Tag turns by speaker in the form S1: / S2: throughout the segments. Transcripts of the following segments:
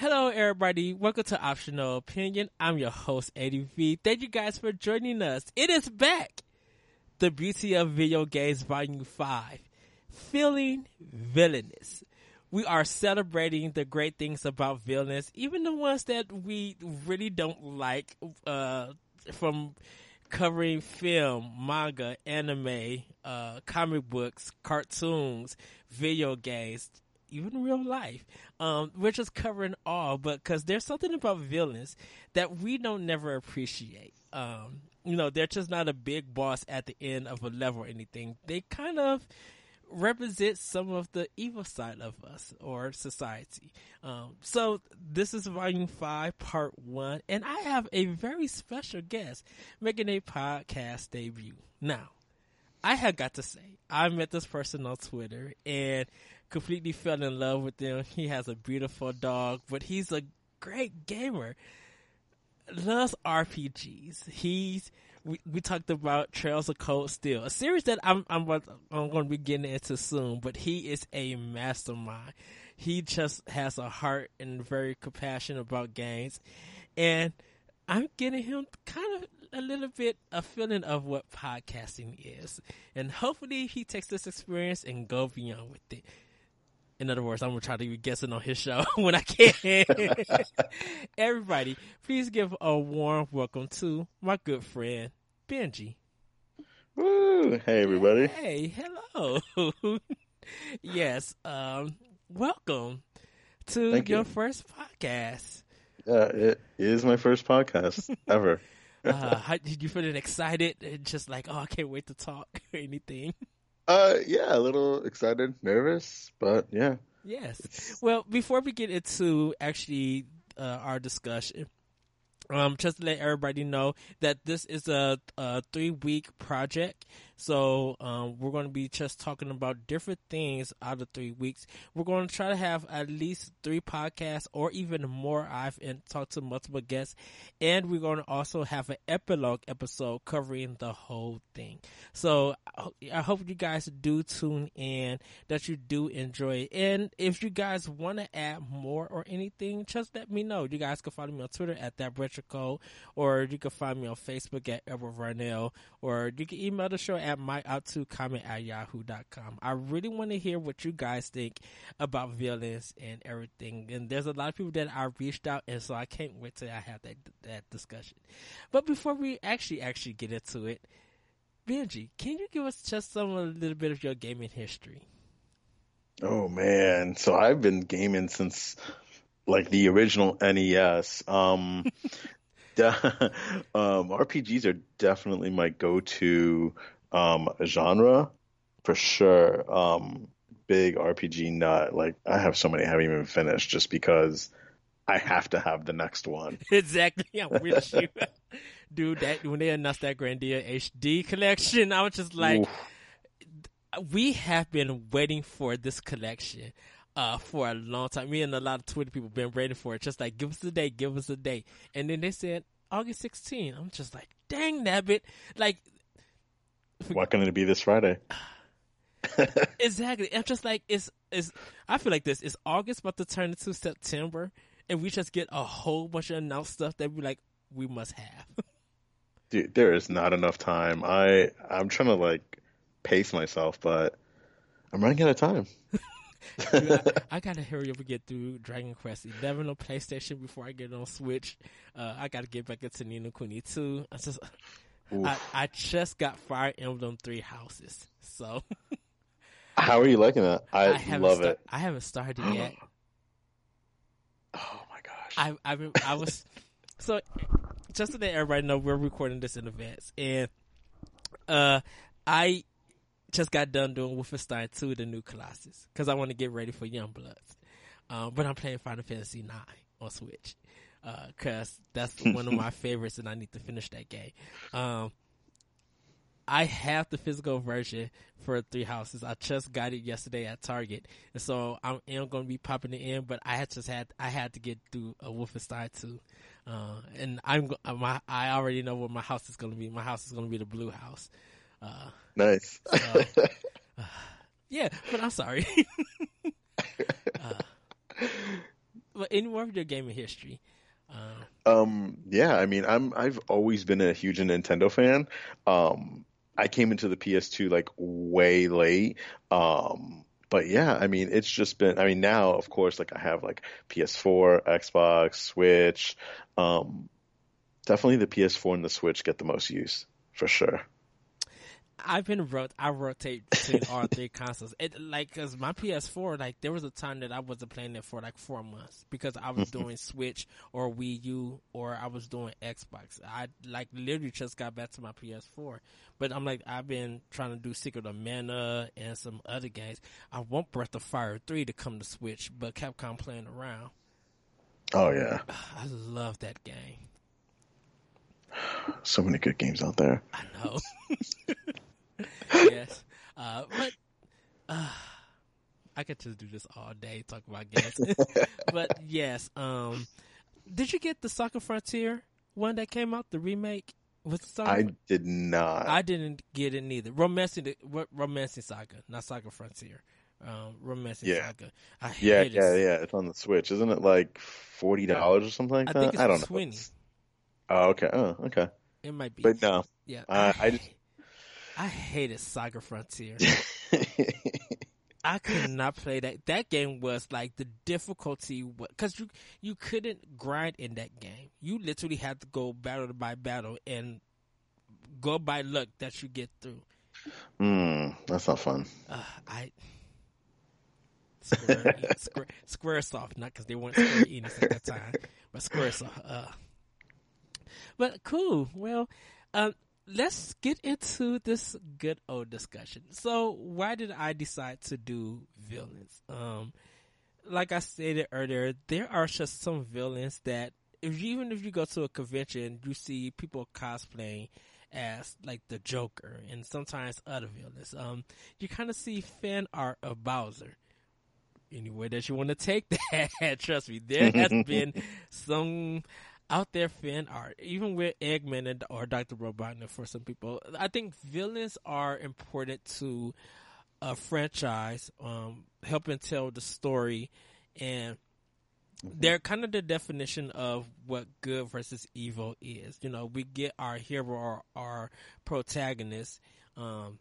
S1: Hello, everybody. Welcome to Optional Opinion. I'm your host, Eddie V. Thank you guys for joining us. It is back. The Beauty of Video Games Volume 5. Feeling Villainous. We are celebrating the great things about villains, even the ones that we really don't like, uh, from covering film, manga, anime, uh, comic books, cartoons, video games, even real life. Um, we're just covering all, but because there's something about villains that we don't never appreciate. Um, you know, they're just not a big boss at the end of a level or anything. They kind of represent some of the evil side of us or society. Um, so this is volume five, part one, and I have a very special guest making a podcast debut. Now, I have got to say, I met this person on Twitter and completely fell in love with him. He has a beautiful dog, but he's a great gamer. Loves RPGs. He's we, we talked about Trails of Cold Steel, a series that I'm I'm I'm going to be getting into soon. But he is a mastermind. He just has a heart and very compassionate about games, and I'm getting him kind of a little bit a feeling of what podcasting is, and hopefully he takes this experience and go beyond with it. In other words, I'm gonna try to be guessing on his show when I can. Everybody, please give a warm welcome to my good friend Benji.
S2: Woo! Hey, everybody.
S1: Hey, hello. yes, um, welcome to
S2: Thank
S1: your
S2: you.
S1: first podcast.
S2: Yeah, it is my first podcast ever.
S1: Uh, how, did you feeling excited? and Just like, oh, I can't wait to talk or anything.
S2: Uh, yeah, a little excited, nervous, but yeah.
S1: Yes.
S2: It's-
S1: Well, before we get into actually uh, our discussion, um, just to let everybody know that this is a, a three week project. So um, we're going to be just talking about different things out of three weeks. We're going to try to have at least three podcasts or even more. I've talked to multiple guests, and we're going to also have an epilogue episode covering the whole thing. So I hope you guys do tune in, that you do enjoy it. And if you guys want to add more or anything, just let me know. You guys can follow me on Twitter at that code, or you can find me on Facebook at Edward Varnell, or you can email the show at my out to comment at yahoo.com. I really want to hear what you guys think about villains and everything. And there's a lot of people that I reached out, and so I can't wait till I have that that discussion. But before we actually actually get into it, Benji, can you give us just some a little bit of your gaming history?
S2: Oh man, so I've been gaming since like the original NES. Um, um, RPGs are definitely my go-to um genre for sure. Um, big RPG nut. Like I have so many I haven't even finished just because I have to have the next one.
S1: exactly, I'm with you, dude. That when they announced that Grandia HD collection, I was just like,
S2: Oof.
S1: we have been waiting for this collection. Uh, for a long time, me and a lot of Twitter people been waiting for it. Just like, give us a day, give us a day. and then they said August 16. I'm just like, dang, nabbit! Like,
S2: Why can't it be this Friday?
S1: Exactly. I'm just like it's it's I feel like this is August about to turn into September and we just get a whole bunch of announced stuff that we like we must have.
S2: Dude, there is not enough time. I I'm trying to like pace myself, but I'm running out of time.
S1: Dude, I, I gotta hurry up and get through Dragon Quest Eleven on PlayStation before I get on Switch. Uh, I gotta get back into Ni no Kuni too. I just. I, I just got Fire Emblem Three Houses, so
S2: How are you liking that? I,
S1: haven't
S2: love
S1: sta-
S2: it.
S1: I haven't started yet.
S2: Oh my gosh.
S1: I I been, I was so just to let everybody know we're recording this in advance, and uh, I just got done doing Wolfenstein 2, the new Colossus, because I want to get ready for Youngbloods. Um, but I'm playing Final Fantasy 9 on Switch, because that's one of my favorites, and I need to finish that game. Um, I have the physical version for Three Houses. I just got it yesterday at Target, and so I am going to be popping it in. But I had just had I had to get through a Wolfenstein 2, uh, and I'm uh, my I already know what my house is going to be. My house is going to be the blue house. Uh,
S2: nice.
S1: so, yeah, but I'm sorry. uh, but any more of your gaming history?
S2: Uh, um, yeah, I mean, I'm I've always been a huge Nintendo fan. Um, I came into the PS2 like way late. Um, but yeah, I mean, it's just been. I mean, now of course, like I have like PS4, Xbox, Switch. Um, definitely the PS4 and the Switch get the most use for sure.
S1: I've been rot- I rotate between all three consoles. It like because my PS4, like there was a time that I wasn't playing it for like four months because I was doing Switch or Wii U or I was doing Xbox. I like literally just got back to my PS4, but I'm like I've been trying to do Secret of Mana and some other games. I want Breath of Fire three to come to Switch, but Capcom playing around.
S2: Oh yeah,
S1: I love that game.
S2: So many good games out there.
S1: I know. yes. Uh, but uh, I could just do this all day, talking about games. but yes, um, did you get the Saga Frontier one that came out, the remake?
S2: Was Saga I did not.
S1: I didn't get it neither. Romancing, Romancing Saga, not Saga Frontier. Um, Romancing
S2: yeah.
S1: Saga. I
S2: yeah, yeah, it. yeah. It's on the Switch, isn't it? Like forty dollars or something like
S1: I
S2: that.
S1: Think it's
S2: I don't
S1: 20.
S2: know. Oh, okay. Oh, okay.
S1: It might be.
S2: But no.
S1: Yeah.
S2: Uh, I, I just
S1: I hated Saga Frontier. I could not play that. That game was like the difficulty because you you couldn't grind in that game. You literally had to go battle by battle and go by luck that you get through.
S2: Hmm, that's not fun.
S1: Uh, I Square, Square, SquareSoft, not because they weren't Square Enix at that time, but SquareSoft. Uh, but cool. Well, um, let's get into this good old discussion. So, why did I decide to do villains? Um, like I stated earlier, there are just some villains that if you, even if you go to a convention, you see people cosplaying as like the Joker and sometimes other villains. Um, you kind of see fan art of Bowser. Any way that you want to take that, trust me, there has been some out there fan art, even with Eggman and, or Dr. Robotnik for some people. I think villains are important to a franchise, um, helping tell the story and mm-hmm. they're kind of the definition of what good versus evil is. You know, we get our hero or our protagonist, um,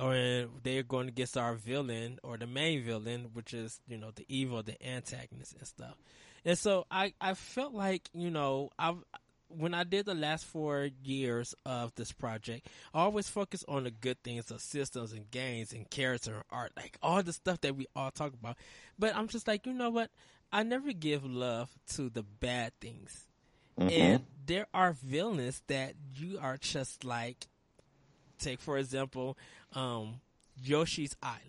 S1: or they're going against our villain or the main villain, which is, you know, the evil, the antagonist and stuff. And so I, I felt like, you know, I when I did the last four years of this project, I always focus on the good things of systems and games and character and art, like all the stuff that we all talk about. But I'm just like, you know what? I never give love to the bad things. Mm-hmm. And there are villains that you are just like, take for example, um, Yoshi's Island.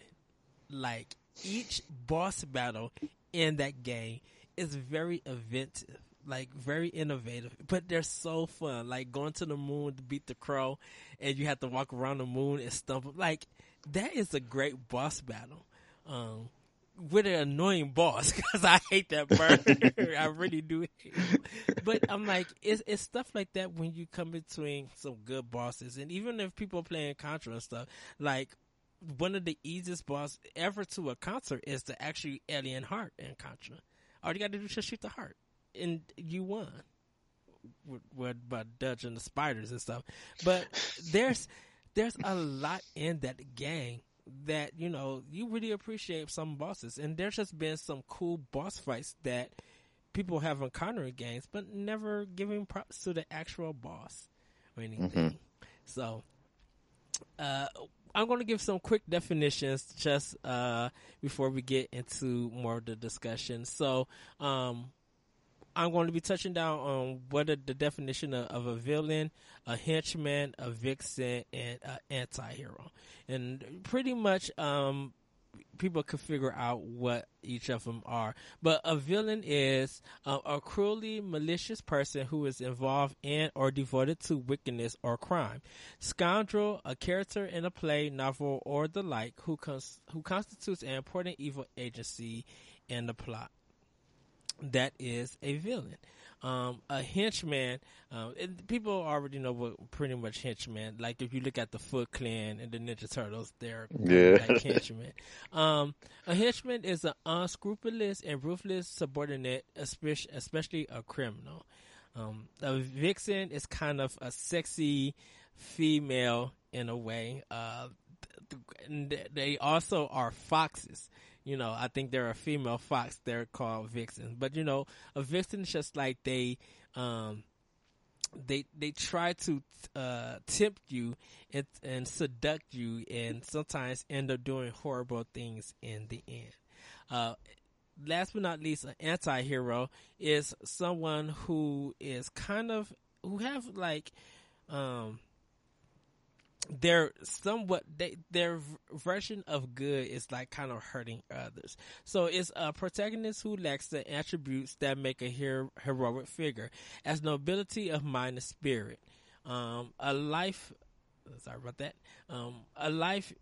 S1: Like each boss battle in that game is very inventive, like very innovative, but they're so fun. Like going to the moon to beat the crow, and you have to walk around the moon and stump. Like that is a great boss battle. Um, with an annoying boss because I hate that bird. I really do. But I'm like, it's, it's stuff like that when you come between some good bosses, and even if people are playing Contra and stuff, like one of the easiest boss ever to encounter is the actually alien heart in Contra. All you got to do is just shoot the heart, and you won. With, by dodging the spiders and stuff, but there's there's a lot in that game that you know you really appreciate some bosses, and there's just been some cool boss fights that people have encountered in games, but never giving props to the actual boss or anything. Mm-hmm. So, uh, I'm going to give some quick definitions just uh, before we get into more of the discussion. So, um, I'm going to be touching down on what are the definition of, of, a villain, a henchman, a vixen, and an anti-hero. And pretty much, um, people can figure out what each of them are. But a villain is uh, a cruelly malicious person who is involved in or devoted to wickedness or crime. Scoundrel, a character in a play, novel, or the like who cons- who constitutes an important evil agency in the plot. That is a villain. Um, a henchman, um, people already know what pretty much henchman. Like if you look at the Foot Clan and the Ninja Turtles, they're
S2: Yeah.
S1: like henchmen. Um, a henchman is an unscrupulous and ruthless subordinate, especially especially a criminal. Um, a vixen is kind of a sexy female in a way. Uh, th- th- they also are foxes. You know, I think they're a female fox. They're called vixens. But you know, a vixen is just like they, um, they they try to uh, tempt you and, and seduct you, and sometimes end up doing horrible things in the end. Uh, last but not least, an anti-hero is someone who is kind of who have like um their somewhat they, their version of good is like kind of hurting others. So it's a protagonist who lacks the attributes that make a hero, heroic figure, as nobility of mind and spirit. Um, a life, sorry about that. Um, a life.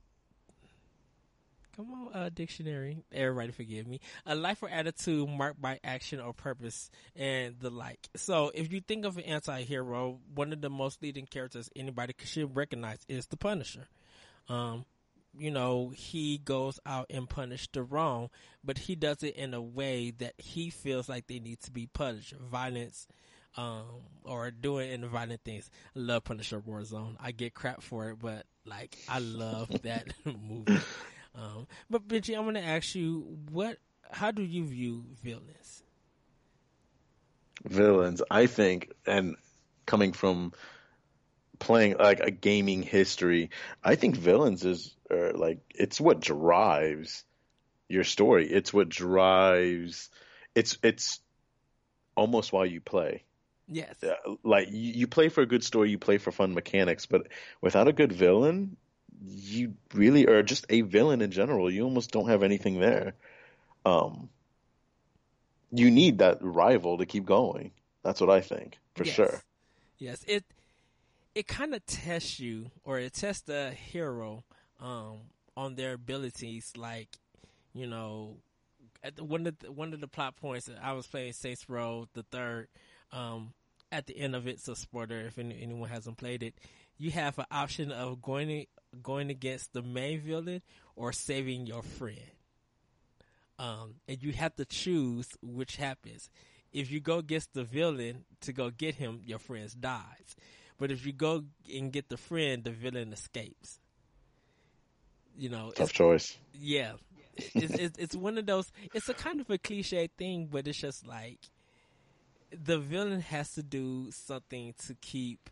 S1: Come on, uh, dictionary. Everybody forgive me. A life or attitude marked by action or purpose and the like. So if you think of an anti-hero, one of the most leading characters anybody should recognize is the Punisher. Um, you know, he goes out and punish the wrong, but he does it in a way that he feels like they need to be punished. Violence, um, or doing in violent things. I love Punisher Warzone. I get crap for it, but like, I love that movie. Um, but Benji, I'm going to ask you, what, how do you view villains?
S2: Villains, I think, and coming from playing like a gaming history, I think villains is like it's what drives your story. It's what drives. It's it's almost why you play.
S1: Yes.
S2: Uh, Like you, you play for a good story, you play for fun mechanics, but without a good villain, you really are just a villain in general. You almost don't have anything there. Um, you need that rival to keep going. That's what I think for
S1: Yes.
S2: sure.
S1: Yes, it it kind of tests you, or it tests the hero um, on their abilities. Like, you know, at the, one of the, one of the plot points I was playing Saints Row the third. Um, at the end of it, so spoiler if any, anyone hasn't played it, you have an option of going going against the main villain or saving your friend. Um, and you have to choose which happens. If you go against the villain to go get him, your friend dies. But if you go and get the friend, the villain escapes. You know,
S2: Tough choice.
S1: yeah, it's, it's it's one of those. It's a kind of a cliche thing, but it's just like the villain has to do something to keep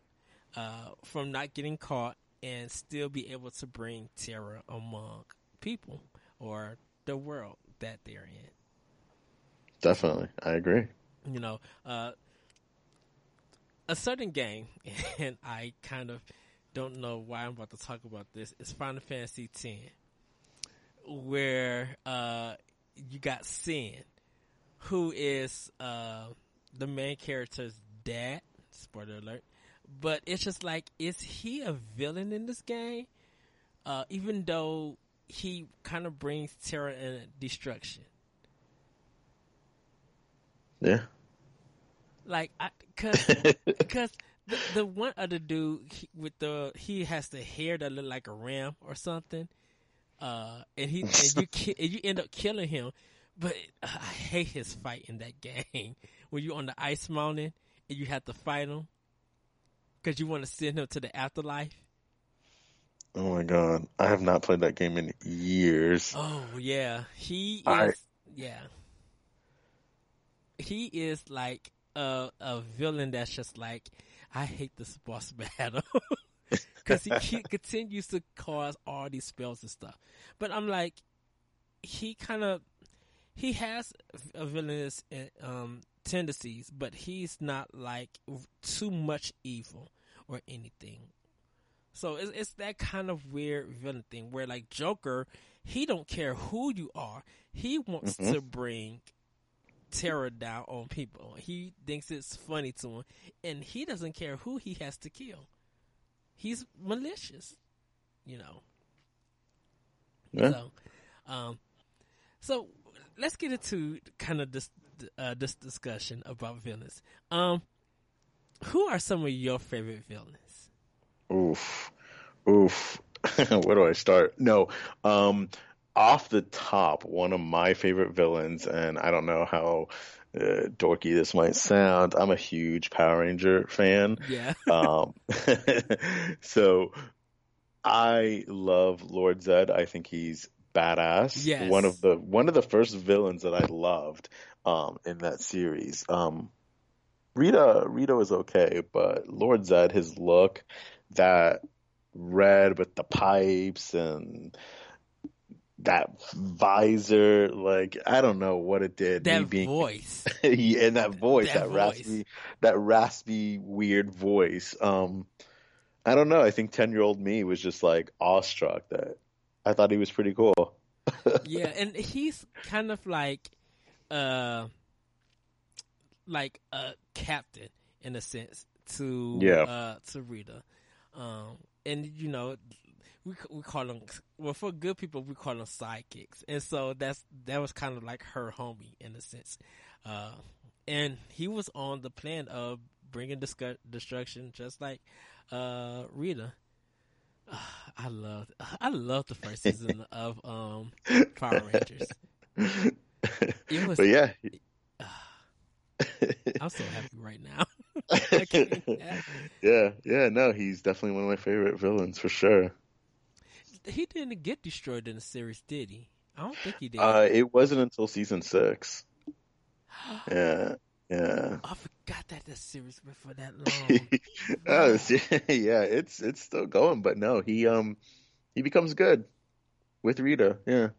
S1: uh, from not getting caught and still be able to bring terror among people or the world that they're in.
S2: Definitely, I agree.
S1: You know, uh, a certain game, and I kind of don't know why I'm about to talk about this. Is Final Fantasy X, where uh, you got Sin, who is uh, the main character's dad. Spoiler alert. But it's just like, is he a villain in this game? Uh, even though he kind of brings terror and destruction.
S2: Yeah.
S1: Like, I, cause, cause the, the one other dude he, with the, he has the hair that look like a ram or something. Uh, and he, and you, ki- and you end up killing him. But uh, I hate his fight in that game. When you're on the ice mountain and you have to fight him. Cause you want to send him to the afterlife.
S2: Oh my god, I have not played that game in years.
S1: Oh yeah, he is.
S2: I-
S1: Yeah, he is like a a villain that's just like I hate this boss battle because he ke- continues to cause all these spells and stuff. But I'm like, he kind of he has a villainous um, tendencies, but he's not like too much evil or anything. So it's, it's that kind of weird villain thing where like Joker, he don't care who you are. He wants
S2: Mhm.
S1: to bring terror down on people. He thinks it's funny to him and he doesn't care who he has to kill. He's malicious, you know.
S2: Yeah.
S1: So, um, so let's get into kind of this uh, this discussion about villains. Um, who are some of your favorite villains?
S2: Oof, oof. Where do I start? No, um, off the top, one of my favorite villains, and I don't know how uh, dorky this might sound. I'm a huge Power Ranger fan.
S1: Yeah.
S2: um, so I love Lord Zedd. I think he's badass.
S1: Yes.
S2: One of the one of the first villains that I loved um, in that series. Um, Rita Rita was okay, but Lord Zedd, his look, that red with the pipes and that visor, like I don't know what it did.
S1: That
S2: me being,
S1: voice.
S2: yeah, and that voice,
S1: That
S2: that,
S1: voice.
S2: raspy, that raspy, weird voice. Um, I don't know. I think ten year old me was just like awestruck that I thought he was pretty cool.
S1: yeah, and he's kind of like, uh, like a captain in a sense to
S2: Yeah.
S1: uh to Rita, um, and you know. We, we call them well for good people we call them sidekicks and so that's that was kind of like her homie in a sense uh, and he was on the plan of bringing discu- destruction just like uh, Rita I love I love the first season of um Power Rangers. It was
S2: but yeah,
S1: I'm so happy right now.
S2: Yeah, yeah. No, he's definitely one of my favorite villains for sure.
S1: he didn't get destroyed in the series, did he? I don't think he did.
S2: Uh, it wasn't until season six. Yeah, yeah.
S1: I forgot that the series went for that long.
S2: oh, yeah, it's it's still going, but no, he um he becomes good with Rita. Yeah.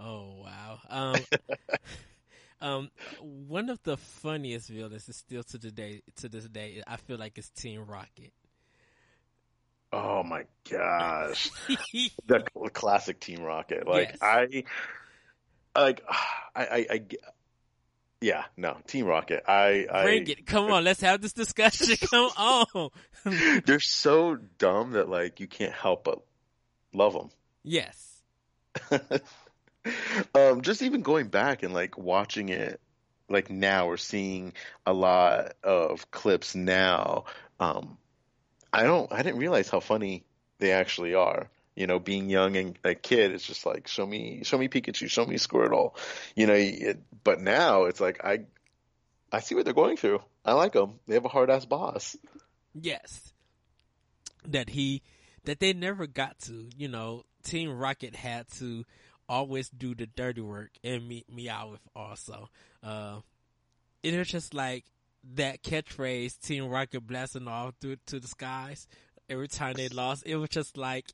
S1: Oh wow. Um, um, one of the funniest villains is still to the day to this day. I feel like it's Team Rocket.
S2: Oh my gosh, the classic Team Rocket. Like
S1: Yes.
S2: I, like I, I, I, yeah, no, Team Rocket. I, I,
S1: Bring it! Come on, let's have this discussion. Come on.
S2: they're so dumb that like you can't help but love them.
S1: yes.
S2: um, just even going back and like watching it, like now we're seeing a lot of clips now. Um, I don't, I didn't realize how funny they actually are. You know, being young and a kid, it's just like show me, show me Pikachu, show me Squirtle. You know, it, but now it's like I, I see what they're going through. I like them. They have a hard ass boss.
S1: Yes. That he that they never got to, you know, Team Rocket had to always do the dirty work and me Meowth also. Uh it was just like that catchphrase Team Rocket blasting off through to the skies every time they lost. It was just like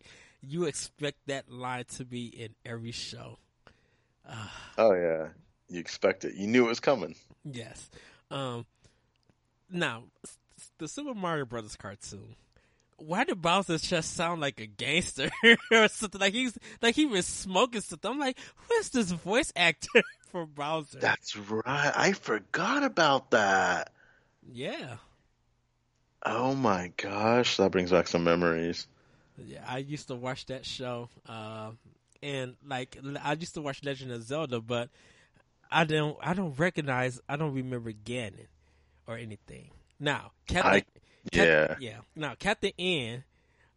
S1: you expect that line to be in every show. Uh,
S2: Oh yeah, you expect it. You knew it was coming.
S1: Yes. Um. Now, the Super Mario Brothers cartoon. Why did Bowser just sound like a gangster or something? Like he's like he was smoking something. I'm like, who is this voice actor for Bowser?
S2: That's right. I forgot about that.
S1: yeah,
S2: Oh my gosh, that brings back some memories.
S1: Yeah. I used to watch that show, uh, and like I used to watch Legend of Zelda, but I don't I don't recognize I don't remember Ganon or anything. Now, Captain,
S2: I- yeah.
S1: yeah. Now, Captain N,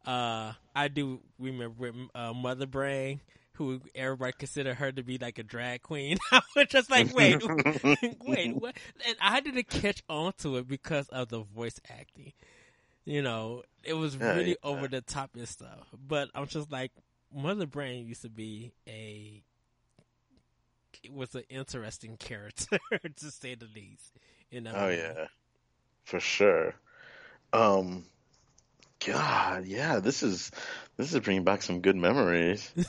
S1: uh, I do remember uh, Mother Brain, who everybody considered her to be like a drag queen. I was just like, wait, wait, what? And I didn't catch on to it because of the voice acting. You know, it was really
S2: yeah.
S1: over the top and stuff. But I'm just like, Mother Brain used to be a it was an interesting character to say the least. You know.
S2: Oh yeah, for sure. Um, God, yeah, this is this is bringing back some good memories.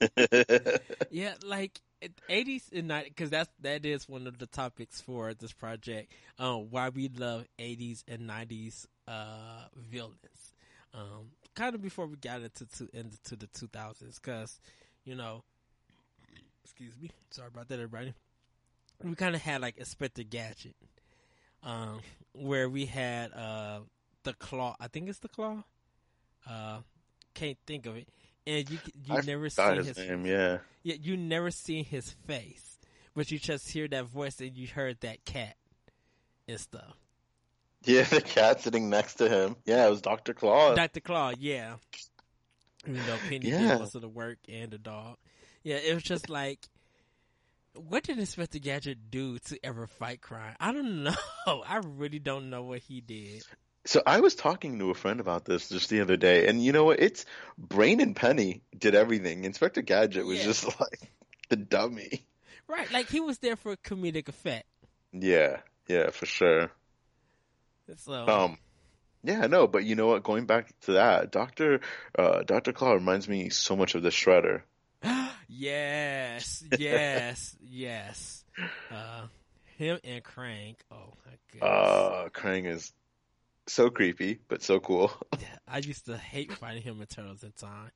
S1: Yeah, like eighties and nineties, because that's that is one of the topics for this project. Um, why we love eighties and nineties uh villains. Um, kind of before we got into to, into the two thousands, because you know, excuse me, sorry about that, everybody. We kind of had like Inspector Gadget, um, where we had uh the claw. I think it's the claw. Uh, can't think of it. And you you
S2: I
S1: never see
S2: his
S1: his
S2: name. Yeah,
S1: yeah, you never seen his face, but you just hear that voice and you heard that cat and stuff.
S2: Yeah, the cat sitting next to him. Yeah, it was Doctor Claw.
S1: Doctor Claw, yeah. Even though Penny
S2: Yeah.
S1: did most of the work and the dog. Yeah, it was just like, what did Inspector Gadget do to ever fight crime? I don't know. I really don't know what he did.
S2: So I was talking to a friend about this just the other day, and you know what? It's Brain and Penny did everything. Inspector Gadget was
S1: Yeah.
S2: just like the dummy.
S1: Right, like he was there for comedic effect.
S2: Yeah, yeah, for sure.
S1: So
S2: Um, yeah, no, but you know what? Going back to that, Doctor uh, Doctor Claw reminds me so much of the Shredder.
S1: yes, yes, yes. Uh, him and Krang. Oh my goodness.
S2: Uh, Krang is so creepy, but so cool.
S1: I used to hate fighting him in Turtles in Time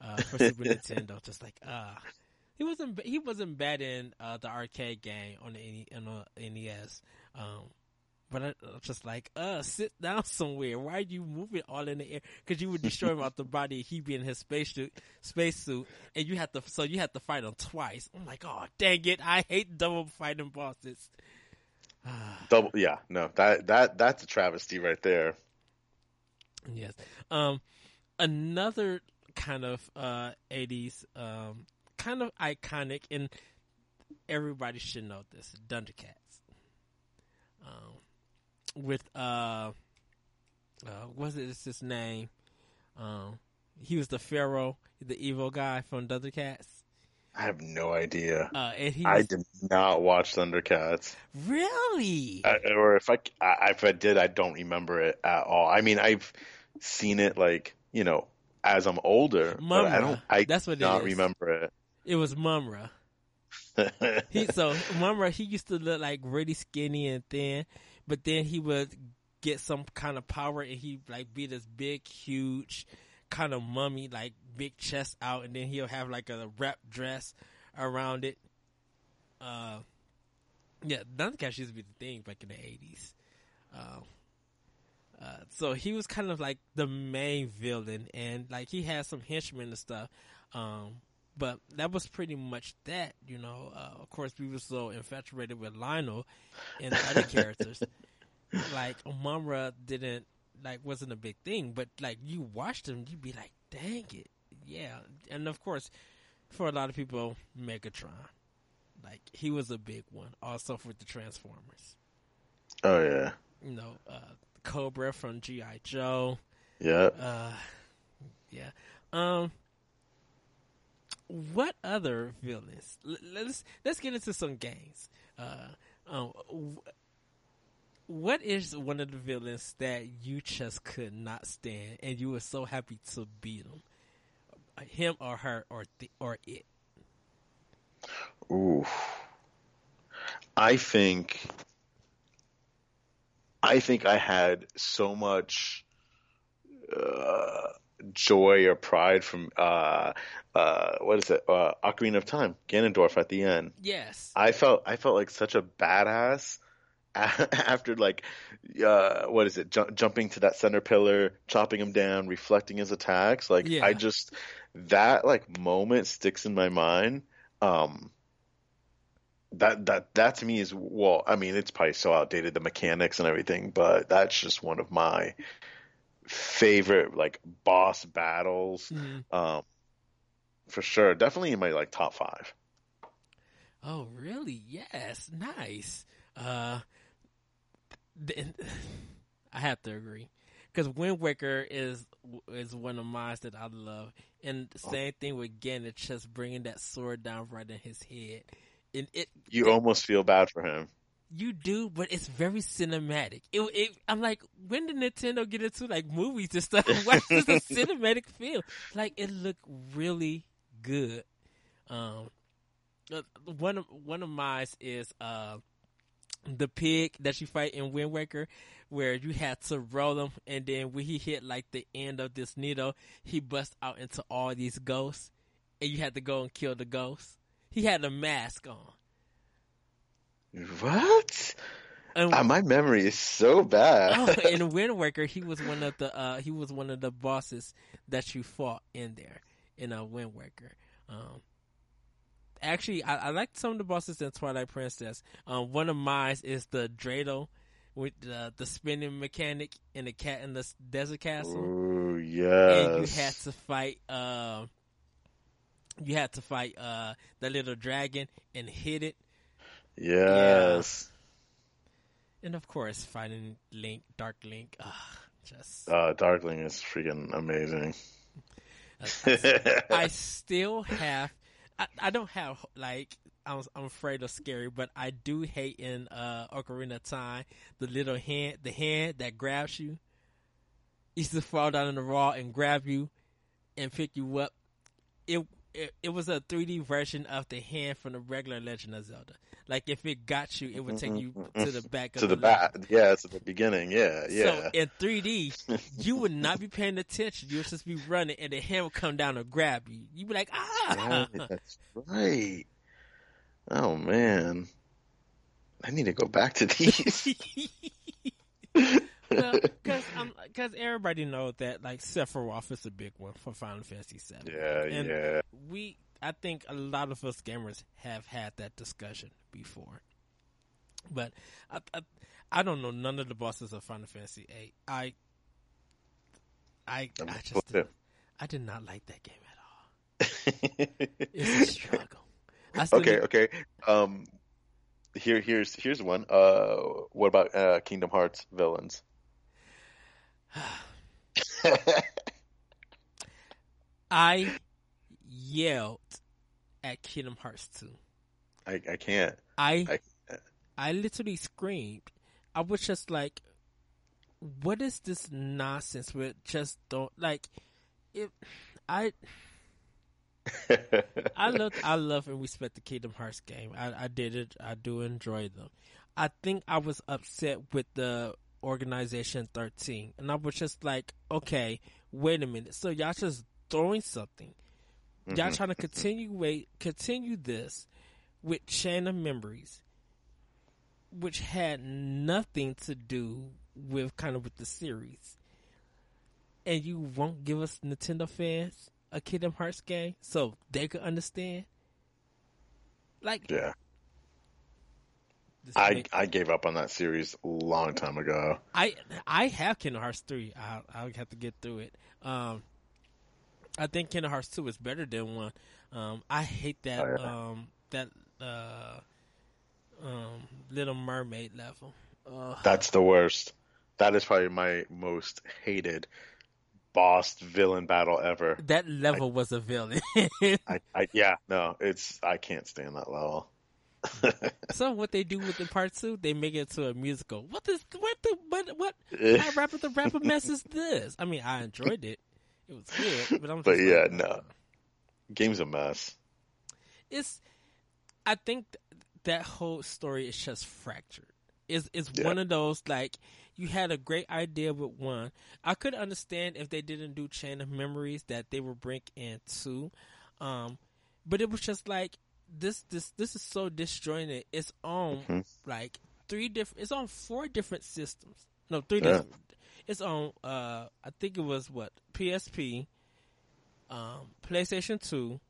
S1: uh, for Super Nintendo. Just like, uh, he wasn't he wasn't bad in uh, the arcade game on the on the NES. Um, but I, I was just like, uh, sit down somewhere. Why are you moving all in the air? Because you would destroy him out the body. He be in his space suit, space suit, and you have to. So you have to fight him twice. I'm like, oh dang it! I hate double fighting bosses.
S2: Double, yeah, no, that that that's a travesty right there.
S1: Yes. Um, another kind of uh '80s, um, kind of iconic, and everybody should know this: Thundercats. With uh, uh, what's it? It's his name. Um, he was the Pharaoh, the evil guy from Thundercats.
S2: I have no idea.
S1: Uh, and he
S2: I did not watch Thundercats,
S1: really.
S2: I, or if I, I if I did, I don't remember it at all. I mean, I've seen it like you know as I'm older, but I don't. I
S1: That's what
S2: not
S1: is.
S2: remember
S1: it It was
S2: Mumm-Ra.
S1: he so remember he used to look like really skinny and thin, but then he would get some kind of power and he like be this big, huge kind of mummy, like big chest out, and then he'll have like a wrap dress around it. Uh, yeah, Thundercats used to be the thing back in the eighties. Um, uh, so he was kind of like the main villain, and like he had some henchmen and stuff. Um, but that was pretty much that, you know. Uh, of course, we were so infatuated with Lion-O and the other characters. Like Mumm-Ra didn't like wasn't a big thing, but like you watched them, you'd be like, "Dang it, yeah!" And of course, for a lot of people, Megatron, like he was a big one. Also for the Transformers,
S2: oh yeah,
S1: you know, uh, Cobra from GI Joe.
S2: yeah.
S1: Uh, yeah. Um, what other villains? Let's let's get into some games. Uh, um, what is one of the villains that you just could not stand, and you were so happy to beat him? Him or her or or it?
S2: Ooh. I think I think I had so much uh, joy or pride from uh, uh, what is it? Uh, Ocarina of Time, Ganondorf at the end.
S1: Yes.
S2: I felt I felt like such a badass after like uh, what is it? Ju- jumping to that center pillar, chopping him down, reflecting his attacks. Like
S1: Yeah.
S2: I just that like moment sticks in my mind. Um, that that that to me is well, I mean it's probably so outdated the mechanics and everything, but that's just one of my favorite like boss battles.
S1: Mhm.
S2: Um, for sure, definitely in my like top five.
S1: Oh, really? Yes. Nice. Uh, then I have to agree because Wind Waker is is one of mine that I love, and the same thing with Ganon, just bringing that sword down right in his head, and it
S2: You almost feel bad for him.
S1: You do, but it's very cinematic. It, it I'm like, when did Nintendo get into like movies and stuff? Why is this a cinematic feel? Like it looked really good. Um, uh, one of one of mine is uh the pig that you fight in Wind Waker, where you had to roll him, and then when he hit like the end of this needle, he busts out into all these ghosts, and you had to go and kill the ghosts. He had a mask on.
S2: What?
S1: And
S2: Uh, my memory is so bad.
S1: oh, in Wind Waker, he was one of the uh, he was one of the bosses that you fought in there in a Wind Waker. Um, actually, I, I like some of the bosses in Twilight Princess. Um, one of mine is the Dreidel with the the spinning mechanic and the cat in the desert castle.
S2: Ooh,
S1: And you had to fight. Uh, you had to fight uh, the little dragon and hit it,
S2: yes.
S1: and of course, finding Link, Dark Link. Ugh, just
S2: Uh, Dark Link is freaking amazing.
S1: I still have. I, I don't have like I'm, I'm afraid of scary, but I do hate in uh, Ocarina of Time the little hand, the hand that grabs you. Used to fall down in the raw and grab you and pick you up. It, it it was a 3D version of the hand from the regular Legend of Zelda. Like if it got you, it would take you to the back of
S2: to the
S1: level.
S2: back. Yeah, to the beginning. Yeah, yeah.
S1: So in 3D, you would not be paying attention. You would just be running, and the hand would come down and grab you. You'd be like,
S2: Yeah,
S1: ah.
S2: that's right. Oh man, I need to go back to these.
S1: Because because everybody knows that like Sephiroth is a big one for Final Fantasy VII.
S2: yeah,
S1: And
S2: yeah.
S1: we I think a lot of us gamers have had that discussion before. But I, I I don't know none of the bosses of Final Fantasy VIII. I I I just
S2: it.
S1: I did not like that game at all. It's a struggle.
S2: Okay,
S1: need-
S2: okay. Um, here, here's here's one. Uh, what about uh, Kingdom Hearts villains?
S1: I yelled at Kingdom Hearts 2.
S2: I I can't.
S1: I
S2: I-
S1: I literally screamed. I was just like, "What is this nonsense?" With just don't like it. I I love I love and respect the Kingdom Hearts game. I, I did it. I do enjoy them. I think I was upset with the organization thirteen, and I was just like, "Okay, wait a minute. So y'all just throwing something? Y'all
S2: Mhm.
S1: trying to continue wait continue this with Chain of Memories, which had nothing to do with kind of with the series, and you won't give us Nintendo fans a Kingdom Hearts game so they could understand. Like
S2: yeah, I
S1: make-
S2: I gave up on that series a long time ago.
S1: I I have Kingdom Hearts three. I I'll have to get through it. Um, I think Kingdom Hearts two is better than one. Um, I hate that
S2: Oh, yeah.
S1: um that uh um Little Mermaid level. Uh,
S2: That's the worst. That is probably my most hated boss villain battle ever.
S1: that level was a villain.
S2: I, I yeah, no, it's I can't stand that level.
S1: so what they do with the part two, they make it to a musical. What is what the what what how rapper the rapper mess is this? I mean, I enjoyed it. It was good, but I'm.
S2: But yeah,
S1: like,
S2: no. Game's a mess.
S1: it's I think th- that whole story is just fractured. It's it's
S2: Yeah.
S1: one of those like you had a great idea with one. I could understand if they didn't do chain of memories that they would bring in two, um, but it was just like this this this is so disjointed. It's on
S2: Mhm.
S1: like three different. It's on four different systems. No, three
S2: Yeah.
S1: different. It's on. Uh, I think it was what PSP, um, PlayStation Two,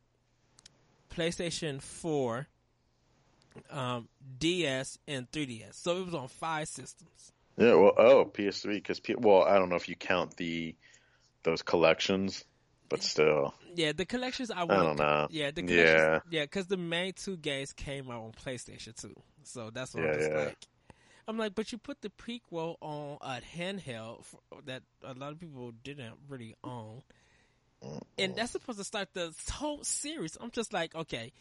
S1: PlayStation 4, um, DS, and 3DS. So it was on five systems.
S2: Yeah, well, oh, PS3 because P- well, I don't know if you count the those collections, but still,
S1: Yeah, the collections I
S2: I
S1: want.
S2: don't know.
S1: Yeah, the
S2: Yeah.
S1: collections, yeah, because the main two games came out on PlayStation 2. So that's what I'm just
S2: yeah.
S1: like. I'm like, but you put the prequel on a handheld that a lot of people didn't really own. And that's supposed to start the whole series. I'm just like, okay.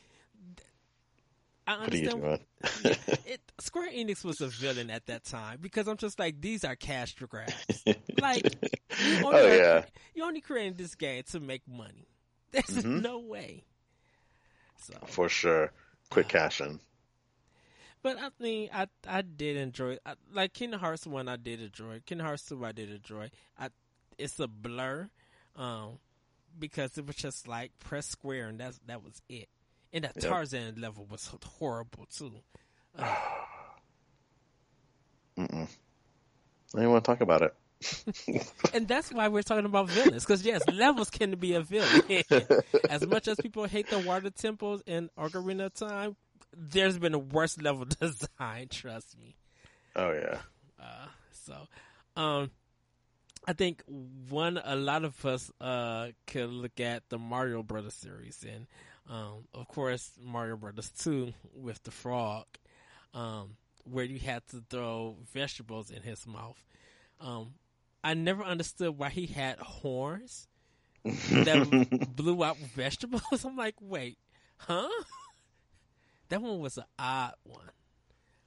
S1: I
S2: What
S1: understand it Square Enix was a villain at that time because I'm just like these are cash grabs. Like, you only,
S2: oh yeah,
S1: you only created this game to make money. There's
S2: Mhm.
S1: no way. So,
S2: for sure. Quick cash in.
S1: But I mean, I I did enjoy I, like Kingdom Hearts one. I did enjoy Kingdom Hearts two. I did enjoy. I it's a blur, um, because it was just like press square and that's that was it. And that
S2: Yep.
S1: Tarzan level was horrible too.
S2: Mm-mm. I don't want to talk about it.
S1: and that's why we're talking about villains. Because yes, levels can be a villain. as much as people hate the water temples in Ocarina of Time, there's been a worse level design. Trust me.
S2: Oh yeah.
S1: Uh, so, um, I think one a lot of us uh could look at the Mario Brothers series, and um, of course Mario Brothers Two with the frog, um, where you had to throw vegetables in his mouth. Um, I never understood why he had horns that blew out vegetables. I'm like, wait, huh? That one was an odd one.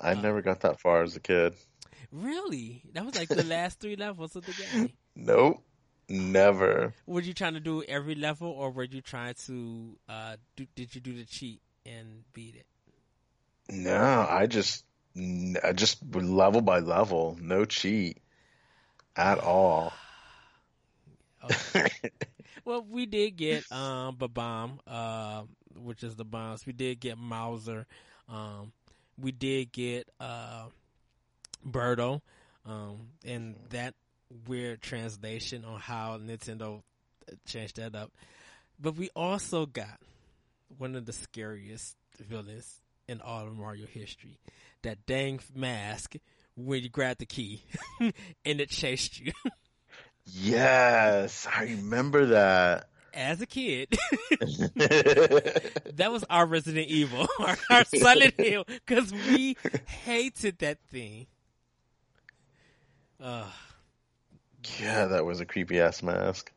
S2: I uh, never got that far as a kid.
S1: Really? That was like the last three levels of the game.
S2: Nope. Never.
S1: Were you trying to do every level, or were you trying to? Uh, do, did you do the cheat and beat it?
S2: No, I just, I just level by level, no cheat at all.
S1: well, we did get um Bob-omb, uh, which is the bombs. We did get Mouser. Um, we did get uh Birdo, um, and that weird translation on how Nintendo changed that up. But we also got one of the scariest villains in all of Mario history. That dang mask when you grab the key and it chased you.
S2: yes, I remember that.
S1: As a kid, that was our Resident Evil, our, our Silent Hill, because we hated that thing.
S2: Uh, yeah, that was a creepy ass mask.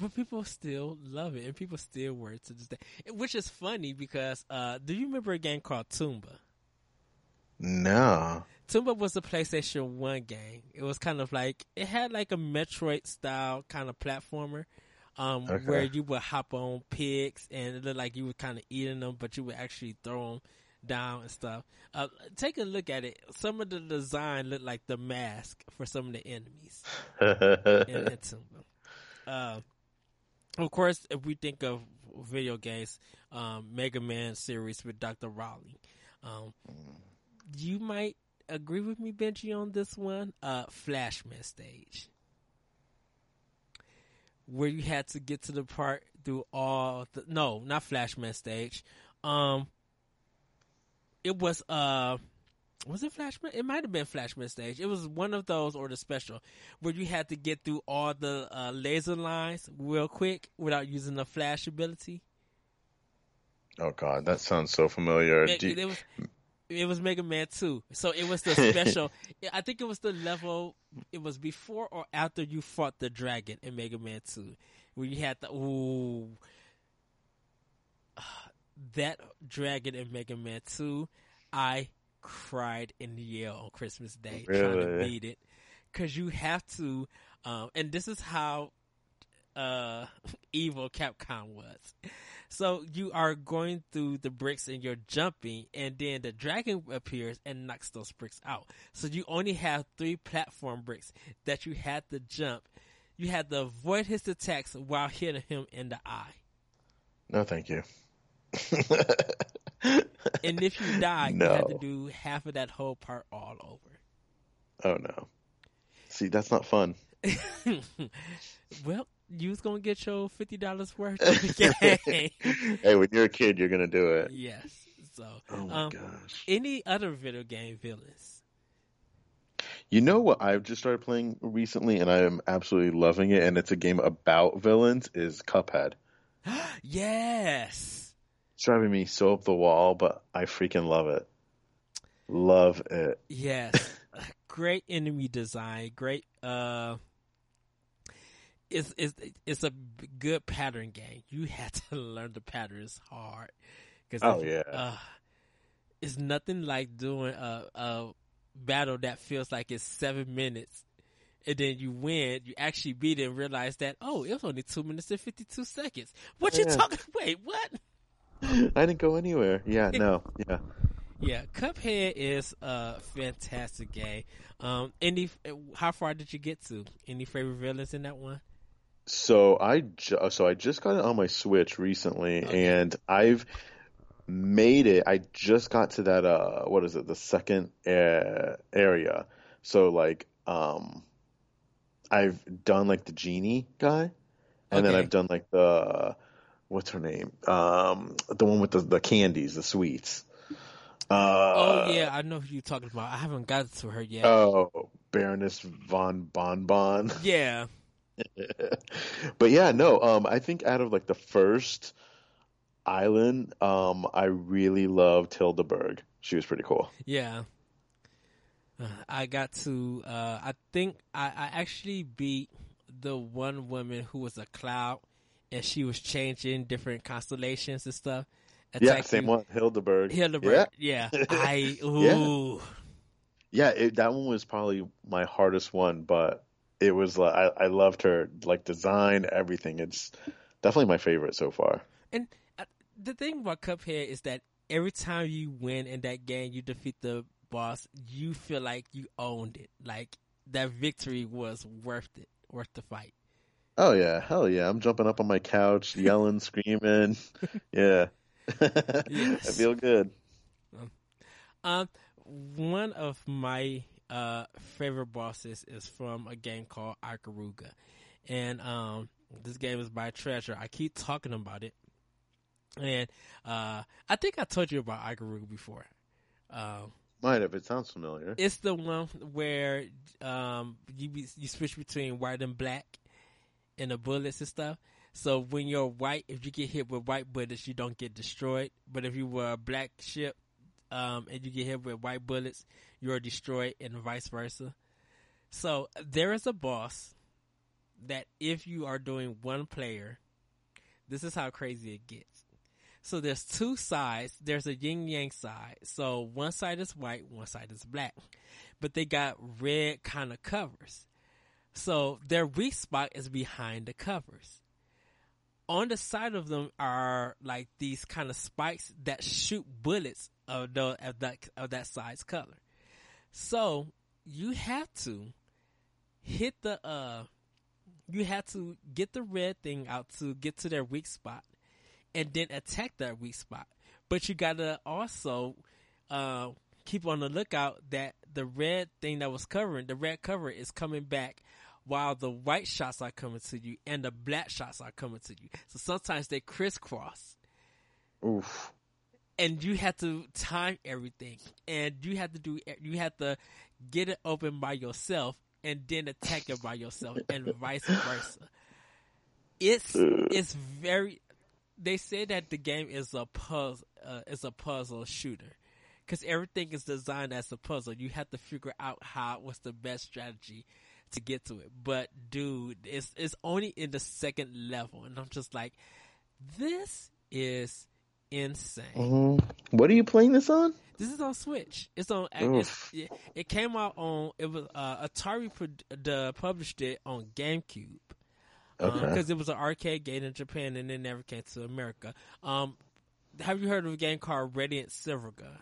S1: But people still love it, and people still wear it to this day. Which is funny because uh, do you remember a game called Tomba?
S2: No.
S1: Tomba was a PlayStation One game. It was kind of like it had like a Metroid style kind of platformer, um, okay. where you would hop on pigs and it looked like you were kind of eating them, but you would actually throw them down and stuff. Uh, take a look at it. Some of the design looked like the mask for some of the enemies in, in uh, of course, if we think of video games, um, Mega Man series with Dr. Wily, um, you might agree with me, Benji, on this one. Uh, Flashman stage. Where you had to get to the part through all the, no, not Flashman stage. Um, it was uh was it Flashman? It might have been Flashman stage. It was one of those or the special where you had to get through all the uh, laser lines real quick without using the flash ability.
S2: Oh God, that sounds so familiar.
S1: It, it, was it was Mega Man Two, so it was the special. I think it was the level. It was before or after you fought the dragon in Mega Man Two, where you had the ooh that dragon in Mega Man 2, I cried in the Yale on Christmas Day really? trying to beat it. Cause you have to, um, and this is how, uh, evil Capcom was. So you are going through the bricks and you're jumping and then the dragon appears and knocks those bricks out. So you only have three platform bricks that you had to jump. You had to avoid his attacks while hitting him in the eye.
S2: No, thank you.
S1: and if you die, no. you have to do half of that whole part all over.
S2: Oh no! See, that's not fun.
S1: well, you was gonna get your fifty dollars worth of the game.
S2: hey, when you're a kid, you're gonna do it.
S1: Yes. So,
S2: oh my um, gosh.
S1: Any other video game villains?
S2: You know what I've just started playing recently, and I am absolutely loving it. And it's a game about villains. Is Cuphead?
S1: yes It's
S2: driving me so up the wall, but I freaking love it. Love it.
S1: Yes. great enemy design. Great uh it's it's it's a good pattern game. You have to learn the patterns hard.
S2: Cause oh yeah.
S1: Uh, it's nothing like doing a, a battle that feels like it's seven minutes and then you win, you actually beat it and realize that, oh, it was only two minutes and 52 seconds. What yeah. you talking? Wait, what?
S2: I didn't go anywhere. Yeah, no, yeah.
S1: Yeah, Cuphead is a fantastic game. Um, any, how far did you get to? Any favorite villains in that one?
S2: So I ju- so I just got it on my Switch recently, okay. and I've made it. I just got to that. Uh, what is it? The second uh, area. So like, um, I've done like the genie guy, and then I've done like the what's her name? Um, the one with the, the candies, the sweets. Uh,
S1: oh yeah, I know who you're talking about. I haven't got to her yet.
S2: Oh, Baroness von Bonbon.
S1: yeah,
S2: but yeah, no. Um, I think out of like the first island, um, I really loved Hilda Berg. She was pretty cool.
S1: yeah. Uh, I got to. Uh, I think I, I actually beat the one woman who was a cloud, and she was changing different constellations and stuff.
S2: Yeah, same one, Hilda Berg.
S1: Hildeberg. Yeah, I ooh.
S2: Yeah, it, that one was probably my hardest one, but it was like I, I loved her like design, everything. It's definitely my favorite so far.
S1: And uh, the thing about Cuphead is that every time you win in that game, you defeat the boss, you feel like you owned it. Like that victory was worth it, worth the fight.
S2: Oh yeah, hell yeah! I'm jumping up on my couch, yelling, screaming. Yeah, I feel good.
S1: Um, one of my uh favorite bosses is from a game called Ikaruga, and um, this game is by Treasure. I keep talking about it, and uh, I think I told you about Ikaruga before. Um,
S2: Might have. It sounds familiar.
S1: It's the one where um you be, you switch between white and black in the bullets and stuff. So when you're white, if you get hit with white bullets, you don't get destroyed. But if you were a black ship, um, and you get hit with white bullets, you're destroyed, and vice versa. So there is a boss that if you are doing one player, this is how crazy it gets. So there's two sides. There's a yin yang side. So one side is white, one side is black. But they got red kind of covers. So their weak spot is behind the covers. On the side of them are like these kind of spikes that shoot bullets of the of that of that side's color. So you have to hit the uh you have to get the red thing out to get to their weak spot and then attack that weak spot. But you gotta also uh, keep on the lookout that the red thing that was covering, the red cover is coming back while the white shots are coming to you and the black shots are coming to you. So sometimes they crisscross
S2: Oof.
S1: And you have to time everything and you have to do you have to get it open by yourself and then attack it by yourself and vice versa. It's it's very they say that the game is a puzzle uh, is a puzzle shooter because everything is designed as a puzzle. You have to figure out how what's the best strategy to get to it. But dude it's it's only in the second level and i'm just like this is insane
S2: Mhm. What are you playing this on?
S1: this is on Switch. It's on. It's, it, it came out on. It was uh, Atari pro- the published it on GameCube
S2: Okay.
S1: because it was an arcade game in Japan and it never came to America. Um, have you heard of a game called Radiant Silvergun?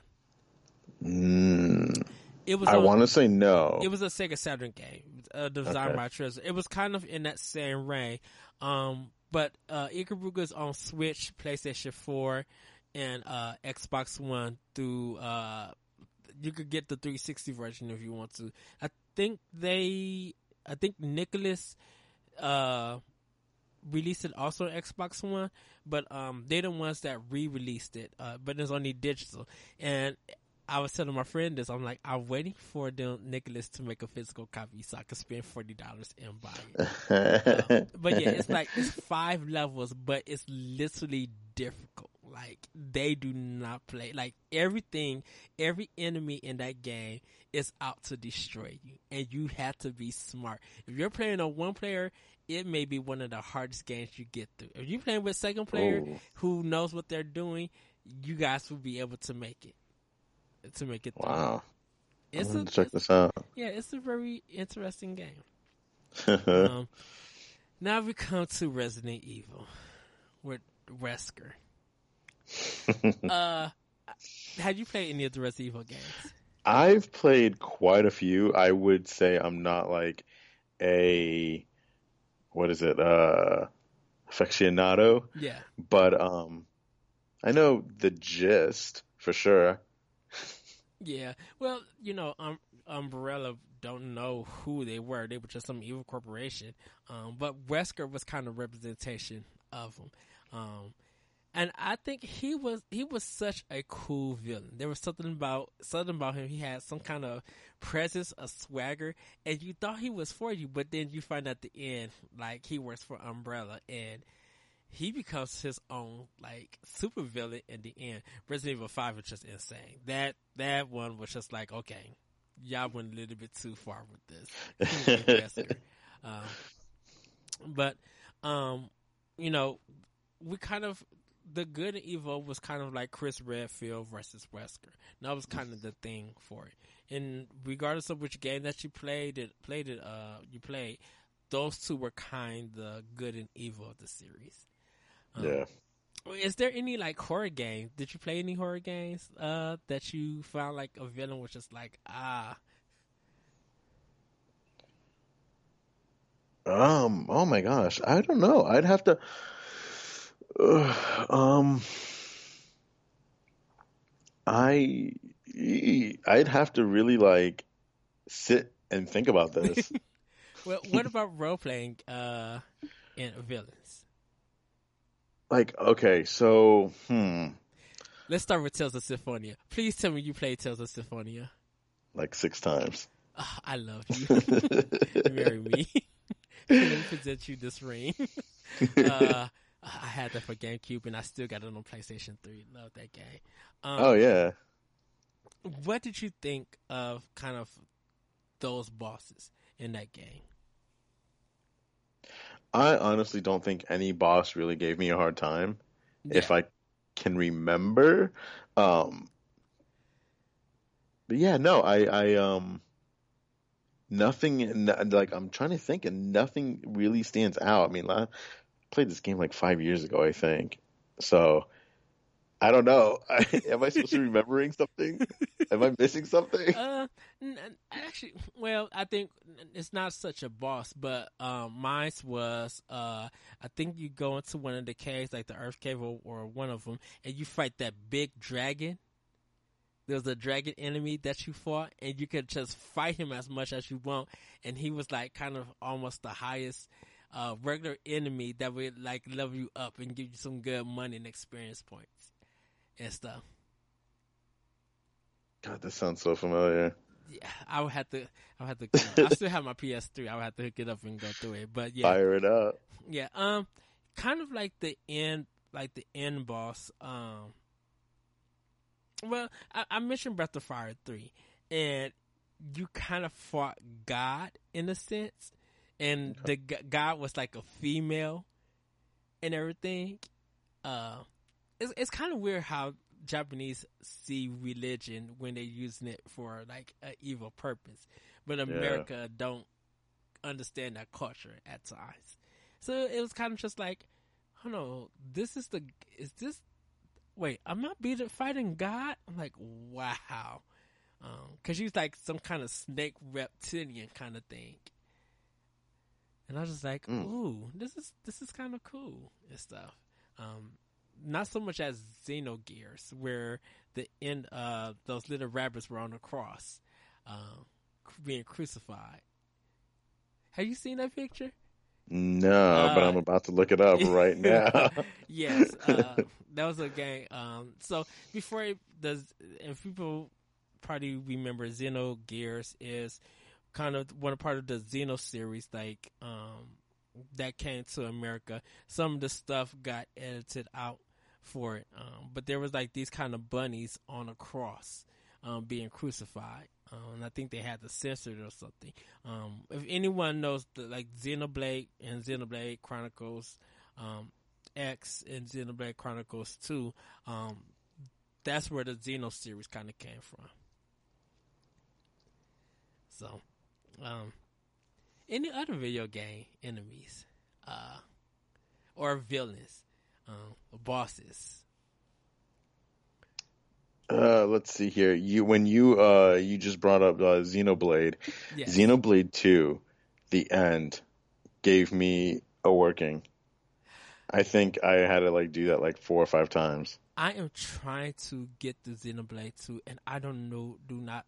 S2: Mm,
S1: It was.
S2: I want to say no.
S1: It was a Sega Saturn game, uh, designed
S2: Okay.
S1: by Treasure. It was kind of in that same reign. Um, but uh, Ikaruga's on Switch, PlayStation 4, and uh, Xbox One through. Uh, you could get the 360 version if you want to. I think they. I think Nicalis uh, released it also on Xbox One, but um, they're the ones that re-released it. Uh, but it's only digital, and I was telling my friend this. I'm like, I'm waiting for the Nicalis to make a physical copy so I can spend forty dollars and buy it. Uh, but yeah, it's like it's five levels, but it's literally difficult. Like they do not play. Like everything, every enemy in that game is out to destroy you, and you have to be smart. If you're playing on one player, it may be one of the hardest games you get through. If you're playing with second player
S2: Ooh.
S1: who knows what they're doing, you guys will be able to make it. To make it through.
S2: wow.
S1: It's a,
S2: check this out.
S1: yeah, it's a very interesting game. Um, now we come to Resident Evil with Wesker. uh, have you played any of the Resident Evil games?
S2: I've played quite a few. I would say I'm not like a what is it? Uh aficionado,
S1: Yeah,
S2: but um I know the gist for sure.
S1: Yeah, well, you know, um, Umbrella don't know who they were. They were just some evil corporation. Um, but Wesker was kind of representation of them. Um, and I think he was he was such a cool villain. There was something about something about him. He had some kind of presence, a swagger, and you thought he was for you, but then you find at the end like he works for Umbrella, and he becomes his own like super villain in the end. Resident Evil Five was just insane. That that one was just like okay, y'all went a little bit too far with this. um, but um, you know, we kind of the good and evil was kind of like Chris Redfield versus Wesker. That was kind of the thing for it. And regardless of which game that you played, it played it, uh, you played, those two were kind of the good and evil of the series.
S2: Um, yeah.
S1: Is there any like horror games? Did you play any horror games uh, that you found like a villain was just like ah?
S2: Um. Oh my gosh. I don't know. I'd have to. Uh, um, I I'd have to really like sit and think about this.
S1: well, what about role playing uh, in villains?
S2: Like, okay, so hmm.
S1: Let's start with Tales of Symphonia. Please tell me you played Tales of Symphonia.
S2: Like six times.
S1: Oh, I love you. Marry me. Let me present you this ring. Uh, I had that for GameCube, and I still got it on PlayStation Three. Love that game.
S2: Um, oh yeah.
S1: What did you think of kind of those bosses in that game?
S2: I honestly don't think any boss really gave me a hard time, yeah. if I can remember. Um, but yeah, no, I, I, um, nothing like I'm trying to think, and nothing really stands out. I mean, I played this game like five years ago, I think. So I don't know. Am I supposed to be remembering something? Am I missing something?
S1: Uh, actually, well, I think it's not such a boss, but um, mine was uh, I think you go into one of the caves, like the Earth Cave or, or one of them, and you fight that big dragon. There's a dragon enemy that you fought, and you could just fight him as much as you want, and he was like kind of almost the highest a regular enemy that would like level you up and give you some good money and experience points stuff.
S2: God, this sounds so familiar.
S1: Yeah, I would have to. I would have to. I still have my PS3. I would have to hook it up and go through it. But yeah,
S2: fire it up.
S1: Yeah, um, kind of like the end, like the end boss. Um, well, I, I mentioned Breath of Fire three, and you kind of fought God in a sense and the god was like a female and everything. Uh, it's it's kind of weird how Japanese see religion when they're using it for like an evil purpose, but America yeah. don't understand that culture at times. So it was kind of just like, I don't know, this is the is this? Wait, I'm not beating fighting God. I'm like, wow, because um, she's like some kind of snake reptilian kind of thing and I was just like, mm. "Ooh, this is this is kind of cool and stuff." Um, not so much as Xenogears, where the end uh, those little rabbits were on the cross, uh, being crucified. Have you seen that picture?
S2: No, uh, but I'm about to look it up right now.
S1: yes, uh, that was a game. Um, so before it does, and people probably remember Xenogears is kind of one part of the Xeno series, like um, that came to America. Some of the stuff got edited out for it, um, but there was like these kind of bunnies on a cross um, being crucified. Um, and I think they had to censor it or something. Um, if anyone knows the like Xenoblade and Xenoblade Chronicles um, X and Xenoblade Chronicles Two, that's where the Xeno series kind of came from. So any other video game enemies, uh, or villains, or bosses?
S2: Uh, let's see here. You when you uh you just brought up uh, Xenoblade, yes. Xenoblade Two, the end gave me a working. I think I had to like do that like four or five times.
S1: I am trying to get the Xenoblade 2, and I don't know, do not.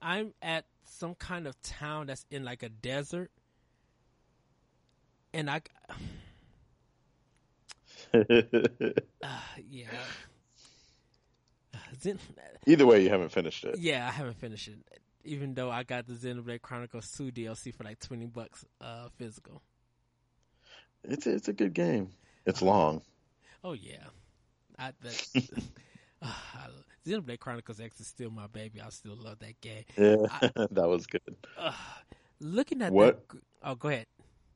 S1: I'm at some kind of town that's in like a desert, and I. uh, yeah.
S2: Zen- Either way, you haven't finished it.
S1: Yeah, I haven't finished it. Even though I got the Xenoblade Chronicles 2 DLC for like 20 bucks uh, physical.
S2: It's a, it's a good game. It's long.
S1: Oh yeah. I that uh, Xenoblade Chronicles X is still my baby. I still love that game.
S2: Yeah, I, that was good. Uh,
S1: looking at what? That, oh, go ahead.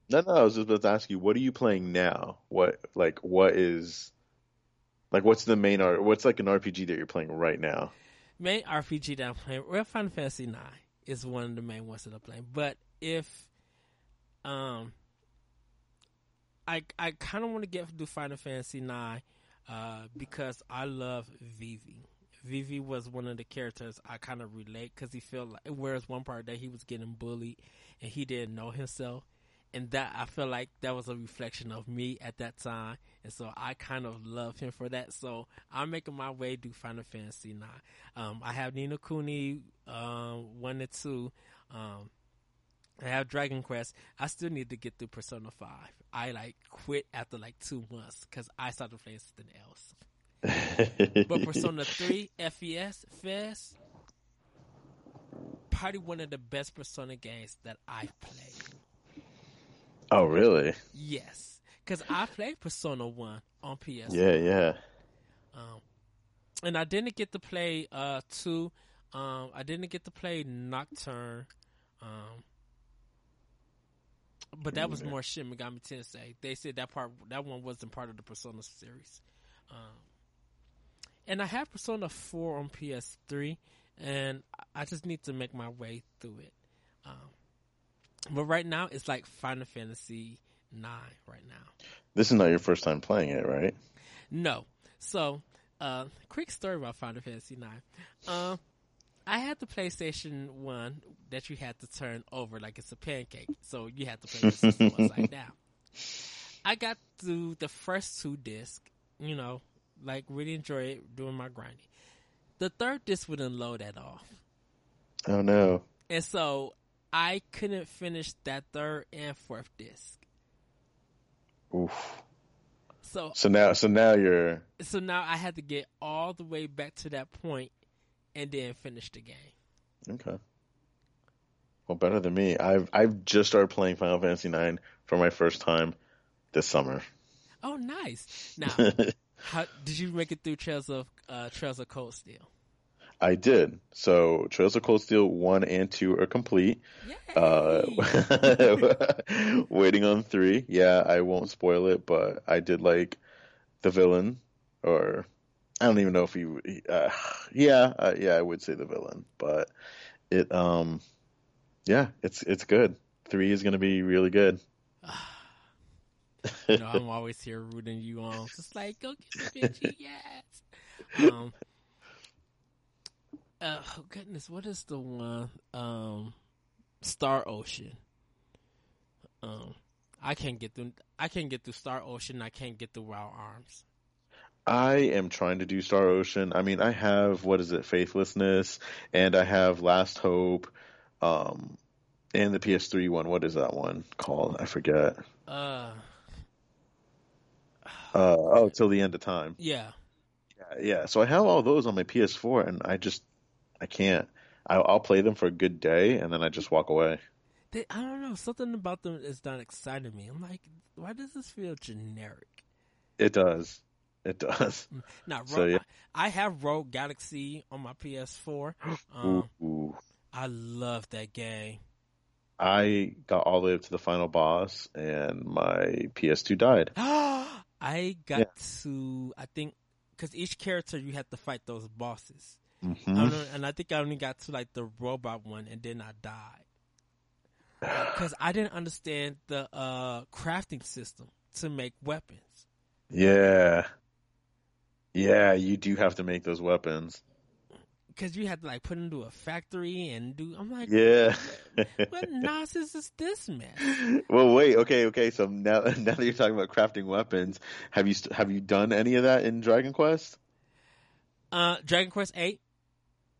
S2: No, no. I was just about to ask you, what are you playing now? What like what is like what's the main art? What's like an RPG that you're playing right now?
S1: Main RPG that I'm playing, Real Final Fantasy Nine is one of the main ones that I'm playing. But if um, I I kind of want to get do Final Fantasy Nine uh, because I love Vivi. Vivi was one of the characters I kind of relate because he felt like, whereas one part that he was getting bullied and he didn't know himself. And that I feel like that was a reflection of me at that time. And so I kind of love him for that. So I'm making my way to Final Fantasy 9. Um, I have Ni no Kuni, um, 1 and 2. Um, I have Dragon Quest. I still need to get through Persona 5. I like quit after like two months because I started playing something else. but Persona 3 FES FES probably one of the best Persona games that I've played.
S2: Oh, really?
S1: Yes, because I played Persona 1 on PS.
S2: Yeah, yeah.
S1: Um, and I didn't get to play uh 2. Um, I didn't get to play Nocturne. Um, but that was more Shin Megami Tensei. They said that part, that one wasn't part of the Persona series. Um, and I have Persona 4 on PS3, and I just need to make my way through it. Um, but right now, it's like Final Fantasy 9 right now.
S2: This is not your first time playing it, right?
S1: No. So, uh, quick story about Final Fantasy 9. Uh, I had the PlayStation One that you had to turn over like it's a pancake, so you had to play the system upside down. I got through the first two discs, you know, like really enjoy it doing my grinding. The third disc wouldn't load at all.
S2: Oh no!
S1: And so I couldn't finish that third and fourth disc.
S2: Oof.
S1: So
S2: so now so now you're
S1: so now I had to get all the way back to that point and then finish the game.
S2: Okay. Well, better than me. I've I've just started playing Final Fantasy IX for my first time this summer.
S1: Oh, nice! Now, how did you make it through Trails of uh, Trails of Cold Steel?
S2: I did. So Trails of Cold Steel one and two are complete. Uh, waiting on three. Yeah, I won't spoil it, but I did like the villain, or I don't even know if he, uh, yeah, uh, yeah, I would say the villain, but it, um, yeah, it's it's good. Three is going to be really good.
S1: you know, I'm always here rooting you on. Just like, go get the bitchy, yes. Um, uh, oh goodness, what is the one? Um, Star Ocean. Um, I can't get through. I can't get through Star Ocean. I can't get through Wild Arms.
S2: I am trying to do Star Ocean. I mean, I have what is it, Faithlessness, and I have Last Hope, um, and the PS3 one. What is that one called? I forget. Uh. Uh, oh, till the end of time.
S1: Yeah.
S2: yeah. Yeah. So I have all those on my PS4, and I just, I can't. I, will play them for a good day, and then I just walk away.
S1: They, I don't know. Something about them is not exciting me. I'm like, why does this feel generic?
S2: It does. It does.
S1: Now, so, yeah. I have Rogue Galaxy on my PS4. Um, ooh, I love that game.
S2: I got all the way up to the final boss, and my PS2 died.
S1: I got yeah. to, I think, because each character you have to fight those bosses. Mm-hmm. I know, and I think I only got to like the robot one, and then I died because I didn't understand the uh, crafting system to make weapons.
S2: Yeah, yeah, you do have to make those weapons.
S1: because you had to like put into a factory and do. I'm like,
S2: Yeah.
S1: what nonsense is this man?
S2: well, wait. Okay, okay. So now, now that you're talking about crafting weapons, have you have you done any of that in Dragon Quest?
S1: Uh, Dragon Quest Eight.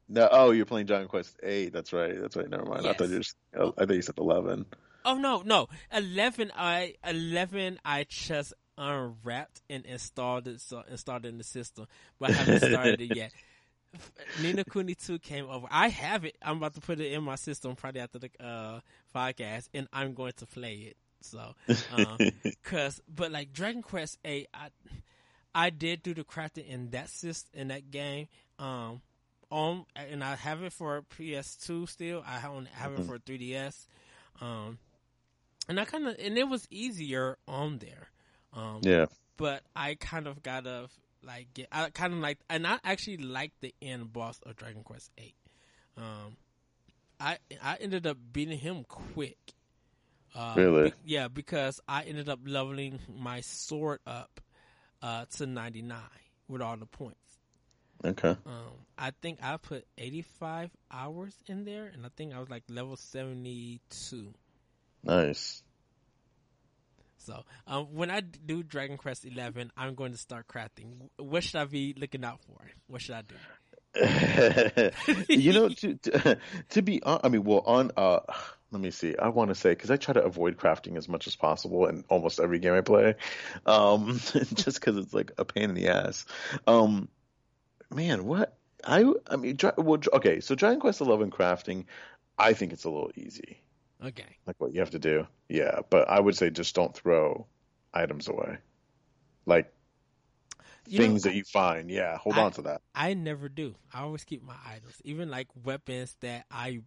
S2: No. Oh, you're playing Dragon Quest Eight. That's right. That's right. Never mind. I thought you. Just, I thought you said eleven.
S1: Oh no, no. Eleven. I eleven. I just unwrapped and installed it. So installed it in the system, but I haven't started it yet. Ni no Kuni 2 came over. I have it. I'm about to put it in my system probably after the uh, podcast, and I'm going to play it. So, um, cause, but like Dragon Quest 8, I, I did do the crafting in that system, in that game. Um, on, and I have it for PS2 still. I have, have it for 3DS. Um, and I kind of, and it was easier on there. Um,
S2: Yeah.
S1: but I kind of gotta like get. I kind of like, and I actually like the end boss of Dragon Quest Eight. Um, I I ended up beating him quick. Uh,
S2: Really?
S1: be- yeah, because I ended up leveling my sword up uh, to ninety nine with all the points.
S2: Okay.
S1: Um, I think I put eighty five hours in there, and I think I was like level seventy two.
S2: Nice.
S1: So, um, when I do Dragon Quest Eleven, I'm going to start crafting. What should I be looking out for? What should I do?
S2: you know, to, to to be, hon- I mean, well, on uh, let me see. I want to say because I try to avoid crafting as much as possible in almost every game I play, um, just because it's like a pain in the ass. Um, man, what I I mean, well, okay, so Dragon Quest Eleven crafting, I think it's a little easy,
S1: Okay.
S2: like what you have to do. Yeah, but I would say just don't throw items away, like
S1: You know,
S2: things that you find. Yeah, hold
S1: I-
S2: on to that.
S1: I never do. I always keep my items, even like weapons that I,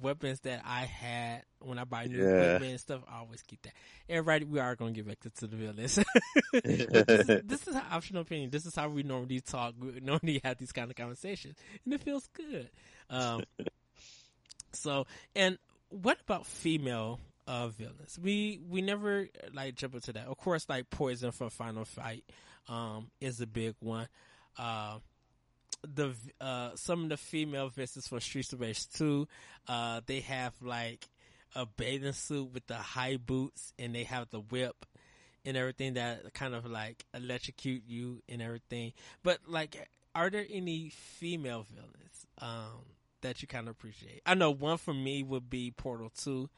S1: weapons that I had when I buy new
S2: Yeah.
S1: equipment and stuff. I always keep that. Everybody, we are going to get back to, to the villains. This, is, this is our optional opinion. This is how we normally talk. We normally have these kind of conversations, and it feels good. Um, so, and what about female uh, villains? We we never like jump into that. Of course, like Poison for Final Fight um, is a big one. Uh, the uh, some of the female villains for Streets of Rage 2, uh, they have like a bathing suit with the high boots, and they have the whip and everything that kind of like electrocute you and everything. But like, are there any female villains um, that you kind of appreciate? I know one for me would be Portal Two.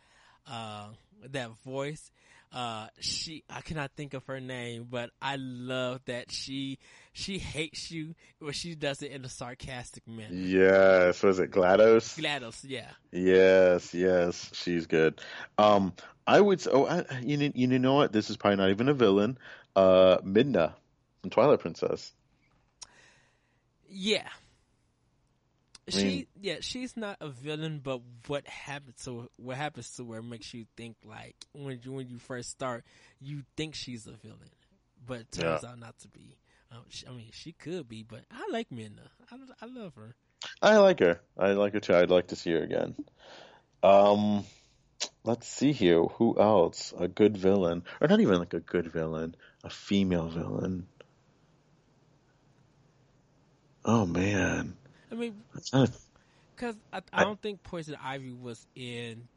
S1: Uh, that voice, uh, she I cannot think of her name, but I love that she she hates you, but she does it in a sarcastic manner.
S2: Yes, was it GLaDOS?
S1: GLaDOS, yeah.
S2: Yes, yes, she's good. Um, I would. Oh, I, you know, you know what? This is probably not even a villain. Uh, Midna from Twilight Princess.
S1: Yeah. She yeah, she's not a villain, but what happens to what happens to her makes you think like when you when you first start, you think she's a villain, but it turns out not to be. Um, she, I mean, she could be, but I like Midna. I, I love her.
S2: I like her. I like her too. I'd like to see her again. Um, let's see here. Who else? A good villain, or not even like a good villain, a female villain. Oh man,
S1: I mean, because I, I don't think Poison Ivy was in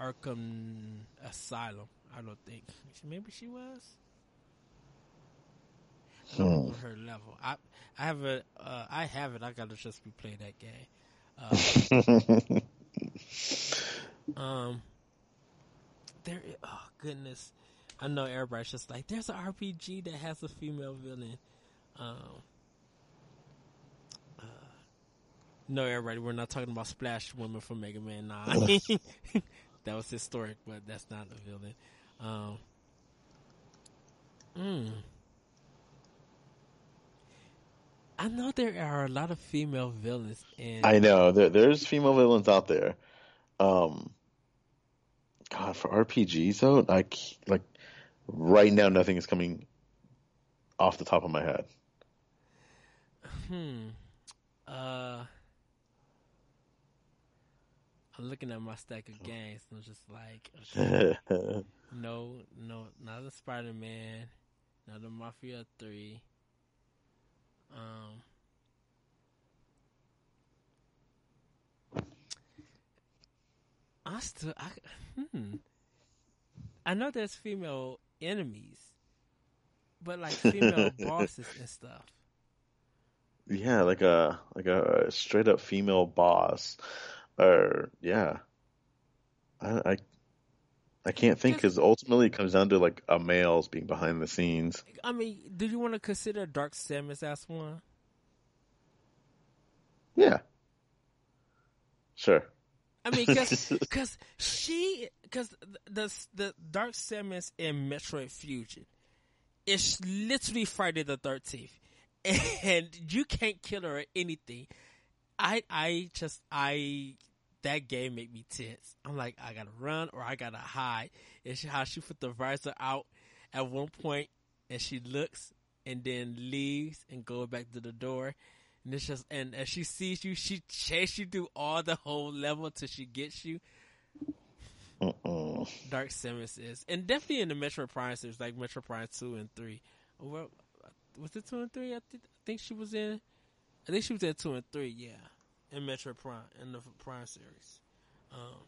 S1: Arkham Asylum. I don't think. Maybe she was. I
S2: Hmm.
S1: her level. I I have a uh, I have it. I gotta just replay that game. Uh, um, there. Oh goodness, I know everybody's just like, there's an RPG that has a female villain. Um. uh, No, everybody, we're not talking about Splash Woman from Mega Man 9. that was historic, but that's not a villain. Um, mm. I know there are a lot of female villains in.
S2: I know there, there's female villains out there. Um, God, for RPGs though, I like right now nothing is coming off the top of my head.
S1: Hmm. Uh. I'm looking at my stack of games and I'm just like, no, no, not the Spider Man, not the Mafia Three. Um, I still, I, hmm. I know there's female enemies, but like female bosses and stuff.
S2: Yeah, like a like a straight up female boss or yeah. I I, I can't think because ultimately it comes down to like a male's being behind the scenes.
S1: I mean, do you want to consider Dark Samus as one?
S2: Yeah. Sure.
S1: I mean, because she, because the the Dark Samus in Metroid Fusion is literally Friday the Thirteenth, and you can't kill her or anything. I I just I that game made me tense. I'm like, I gotta run or I gotta hide. It's how she put the visor out at one point, and she looks and then leaves and goes back to the door. And it's just, and as she sees you, she chases you through all the whole level until she gets you.
S2: Uh-uh.
S1: Dark Samus is, and definitely in the Metroid Prime series, like Metroid Prime two and three. Well, was it two and three? I, th- I think she was in. I think she was in two and three. Yeah, in Metroid Prime in the Prime series. Um,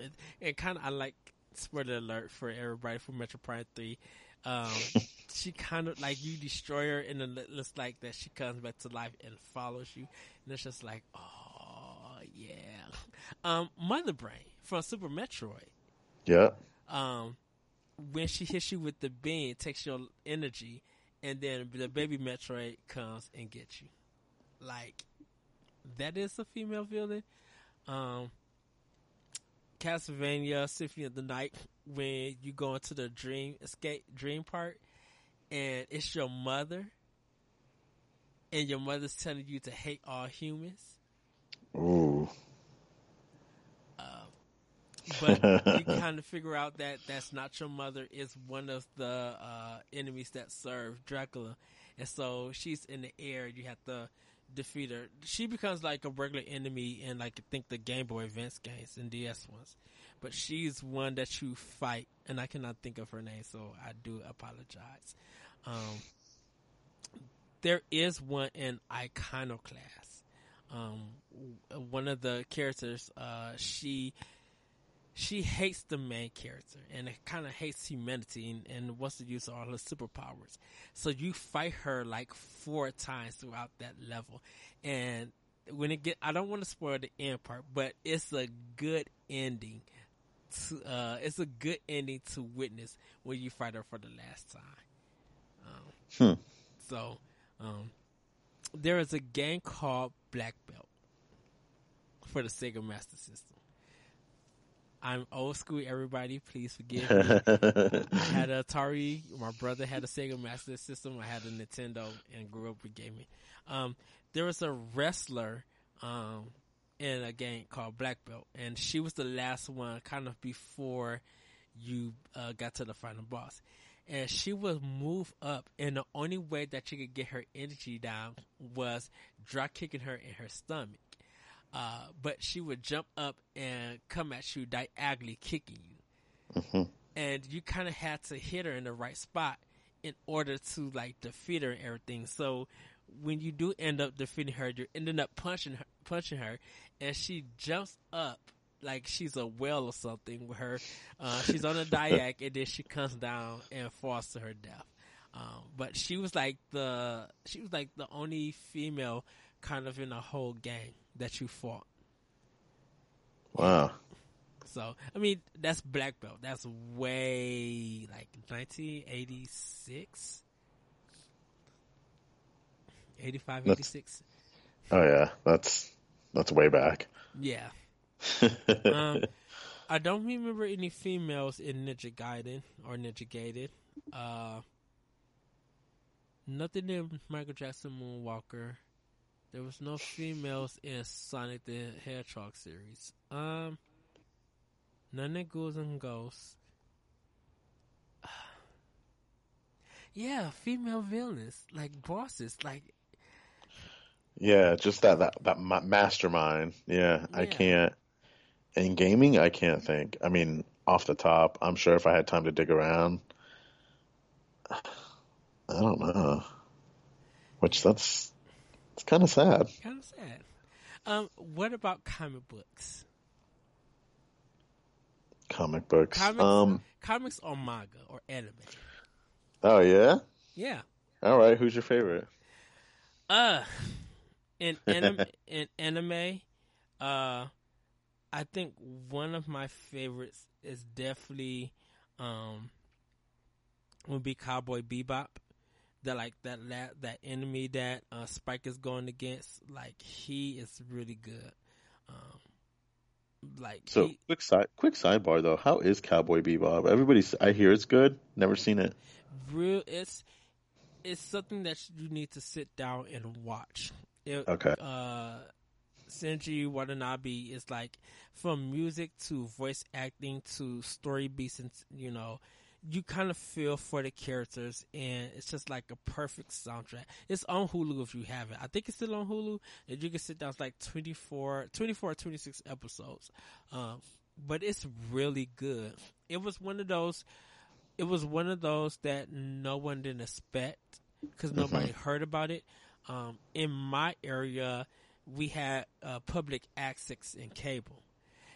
S1: and, and kind of I like spoiler alert for everybody for Metroid Prime three. Um, she kind of like you destroy her, and then it looks like that she comes back to life and follows you, and it's just like, oh yeah. Um, Mother Brain from Super Metroid.
S2: Yeah.
S1: Um, when she hits you with the beam, it takes your energy, and then the baby Metroid comes and gets you. Like that is a female villain. Um, Castlevania Symphony of the Night when you go into the dream escape dream part and it's your mother and your mother's telling you to hate all humans.
S2: Ooh.
S1: Uh, but you kind of figure out that that's not your mother is one of the uh, enemies that serve Dracula. And so she's in the air. You have to defeat her. She becomes like a regular enemy in like I think the Game Boy Advance games and DS ones. But she's one that you fight, and I cannot think of her name, so I do apologize. Um, there is one in Iconoclast. Um, one of the characters, uh, she she hates the main character and it kind of hates humanity and, and, wants to use all her superpowers. So you fight her like four times throughout that level. And when it get, I don't want to spoil the end part, but it's a good ending. To, uh, it's a good ending to witness when you fight her for the last time.
S2: Um, hmm.
S1: So, um, there is a game called Black Belt for the Sega Master System. I'm old school, everybody. Please forgive me. I had a Atari. My brother had a Sega Master System. I had a Nintendo and grew up with gaming. Um, there was a wrestler um, in a game called Black Belt, and she was the last one, kind of before you uh, got to the final boss. And she would move up, and the only way that you could get her energy down was drop kicking her in her stomach. Uh, but she would jump up and come at you diagonally, kicking you.
S2: Mm-hmm.
S1: And you kind of had to hit her in the right spot in order to like defeat her and everything. So when you do end up defeating her, you're ending up punching her, punching her, and she jumps up like she's a whale or something with her. Uh, she's on a diag, and then she comes down and falls to her death. Um, but she was like the she was like the only female kind of in a whole gang that you fought.
S2: Wow.
S1: So, I mean, that's black belt. That's way like 1986, 85, 86.
S2: Oh yeah, that's that's way back.
S1: Yeah. um, I don't remember any females in Ninja Gaiden or Ninja Gaiden. Uh, nothing in Michael Jackson Moonwalker. There was no females in Sonic the Hedgehog series. Um, none of Ghouls and Ghosts. yeah, female villains like bosses, like
S2: yeah, just that that that mastermind. Yeah, yeah, I can't. In gaming, I can't think. I mean, off the top, I'm sure if I had time to dig around, I don't know. Which that's it's kind of sad.
S1: Kind of sad. Um, what about comic books?
S2: Comic books.
S1: Comics,
S2: Um.
S1: comics or manga or anime.
S2: Oh yeah.
S1: Yeah.
S2: All right. Who's your favorite?
S1: Uh, in anime, in anime, uh, I think one of my favorites is definitely, um, would be Cowboy Bebop. That like that that that enemy that uh, Spike is going against, like he is really good. Um, like
S2: So
S1: he,
S2: quick side quick sidebar though. How is Cowboy Bebop? Everybody's I hear it's good. Never seen it.
S1: real, it's it's something that you need to sit down and watch. It,
S2: Okay.
S1: uh Senji Watanabe is like from music to voice acting to story beats and you know you kind of feel for the characters and it's just like a perfect soundtrack. It's on Hulu if you have it. I think it's still on Hulu and you can sit down it's like 24 24 or 26 episodes. Um but it's really good. It was one of those it was one of those that no one didn't expect because nobody heard about it. Um, in my area, we had uh, public access in cable,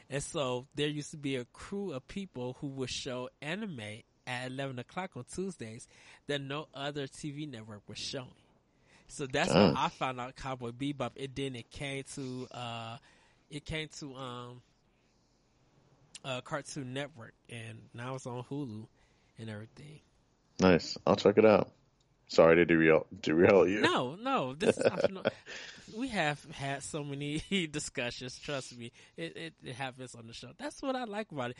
S1: and so there used to be a crew of people who would show anime at eleven o'clock on Tuesdays that no other TV network was showing. So that's
S2: Damn.
S1: how I found out Cowboy Bebop. And then it came to uh, it came to um, uh, Cartoon Network, and now it's on Hulu and everything.
S2: Nice. I'll check it out. Sorry to derail derail you.
S1: No, no, this I know- we have had so many discussions. Trust me, it, it it happens on the show. That's what I like about it.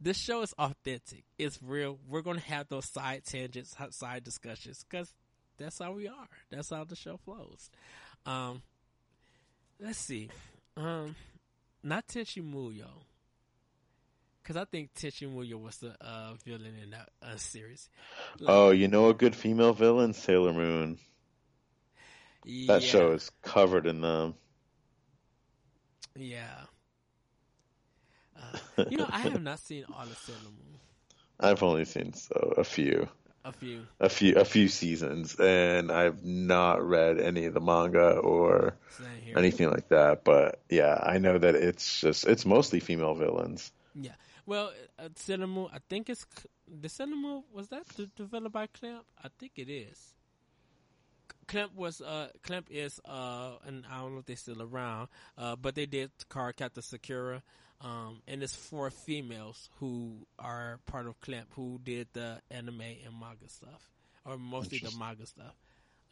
S1: This show is authentic. It's real. We're gonna have those side tangents, side discussions, because that's how we are. That's how the show flows. Um, let's see. Um, not Tenchi Muyo. Cause I think Tenchi Muyo was the uh, villain in that uh, series.
S2: Oh, you know a good female villain? Sailor Moon. That show is covered in them.
S1: Yeah. Uh, you know, I have not seen all of Sailor Moon.
S2: I've only seen so, a few,
S1: A few.
S2: a few, a few seasons, and I've not read any of the manga or anything like that. But yeah, I know that it's just it's mostly female villains.
S1: Yeah. Well, uh, Sailor Moon, I think it's the Sailor Moon was that de- developed by Clamp? I think it is. Clamp was uh Clamp is uh and I don't know if they're still around uh but they did Cardcaptor Sakura um and it's four females who are part of Clamp who did the anime and manga stuff or mostly the manga stuff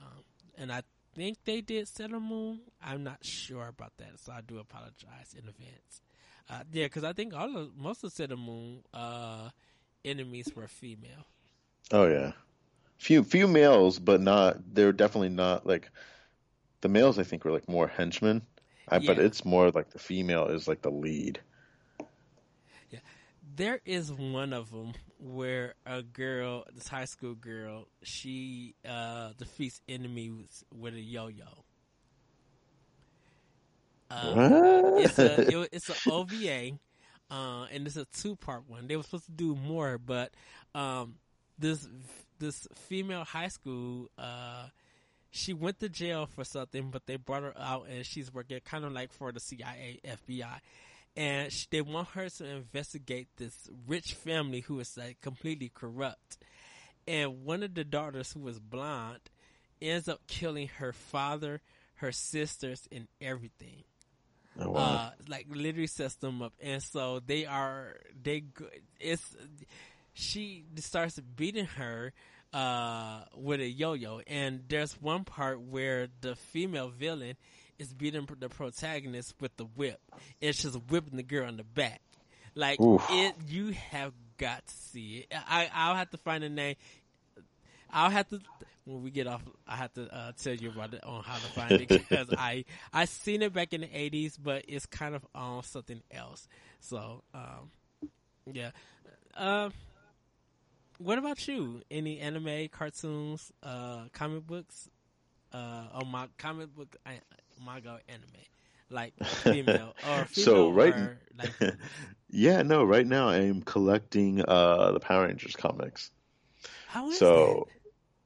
S1: um and I think they did Sailor Moon I'm not sure about that so I do apologize in advance uh, yeah because I think all of most of Sailor Moon uh enemies were female
S2: Oh yeah, few few males, but not. They're definitely not like the males. I think were like more henchmen. I, But it's more like the female is like the lead.
S1: There is one of them where a girl, this high school girl, she uh, defeats enemies with a yo-yo. Uh, it's a it, it's an OVA, uh, and it's a two part one. They were supposed to do more, but um, this this female high school, uh, she went to jail for something, but they brought her out, and she's working kind of like for the CIA, FBI, and sh they want her to investigate this rich family who is like completely corrupt. And one of the daughters, who was blonde, ends up killing her father, her sisters, and everything
S2: Oh, wow.
S1: uh, like literally sets them up, and so they are they. It's she starts beating her uh, with a yo-yo, and there's one part where the female villain is beating the protagonist with the whip. It's just whipping the girl in the back. Like
S2: Oof.
S1: it, you have got to see it. I I'll have to find a name. I'll have to when we get off. I have to uh, tell you about it on how to find it because I I seen it back in the eighties, but it's kind of on something else. So um, yeah. Um, what about you? Any anime, cartoons, uh, comic books, uh, or my comic book, uh, manga, anime, like female or female
S2: So, right-
S1: or like
S2: yeah, no. Right now, I'm collecting uh the Power Rangers comics.
S1: how is
S2: So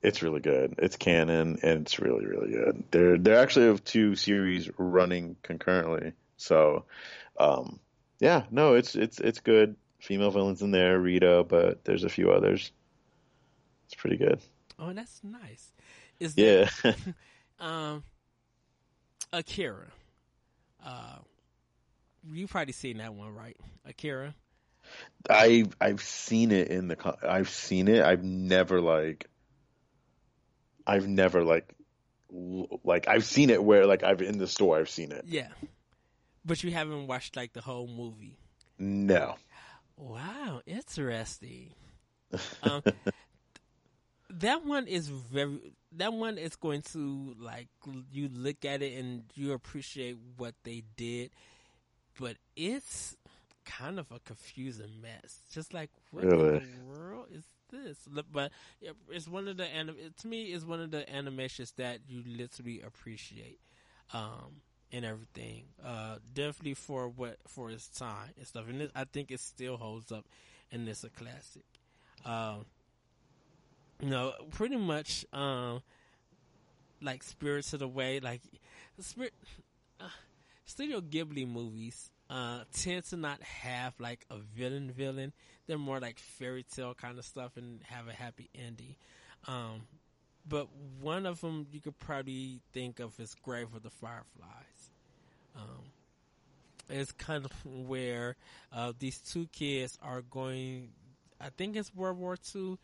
S2: it's really good. It's canon and it's really really good. They're they're actually have two series running concurrently. So um yeah, no, it's it's it's good. Female villains in there, Rita, but there's a few others. It's pretty good.
S1: Oh, that's nice. Is
S2: Yeah.
S1: there, um, Akira. Uh, you probably seen that one, right? Akira.
S2: I I've seen it in the I've seen it. I've never like I've never like like I've seen it where like I've in the store I've seen it.
S1: Yeah, but you haven't watched like the whole movie.
S2: No.
S1: Wow, interesting. Um, that one is very. That one is going to like you look at it and you appreciate what they did, but it's kind of a confusing mess. Just like what
S2: Really?
S1: in the world is this? But it's one of the anim- to me it's one of the animations that you literally appreciate. Um, and everything. Uh, definitely for what for its time and stuff. And it, I think it still holds up, and it's a classic. Um, you know, pretty much, um, like Spirited Away, like Spirit, uh, Studio Ghibli movies uh, tend to not have like a villain villain. They're more like fairy tale kind of stuff and have a happy ending. Um, but one of them you could probably think of is Grave of the Fireflies. Um, it's kind of where uh, these two kids are going. I think it's World War II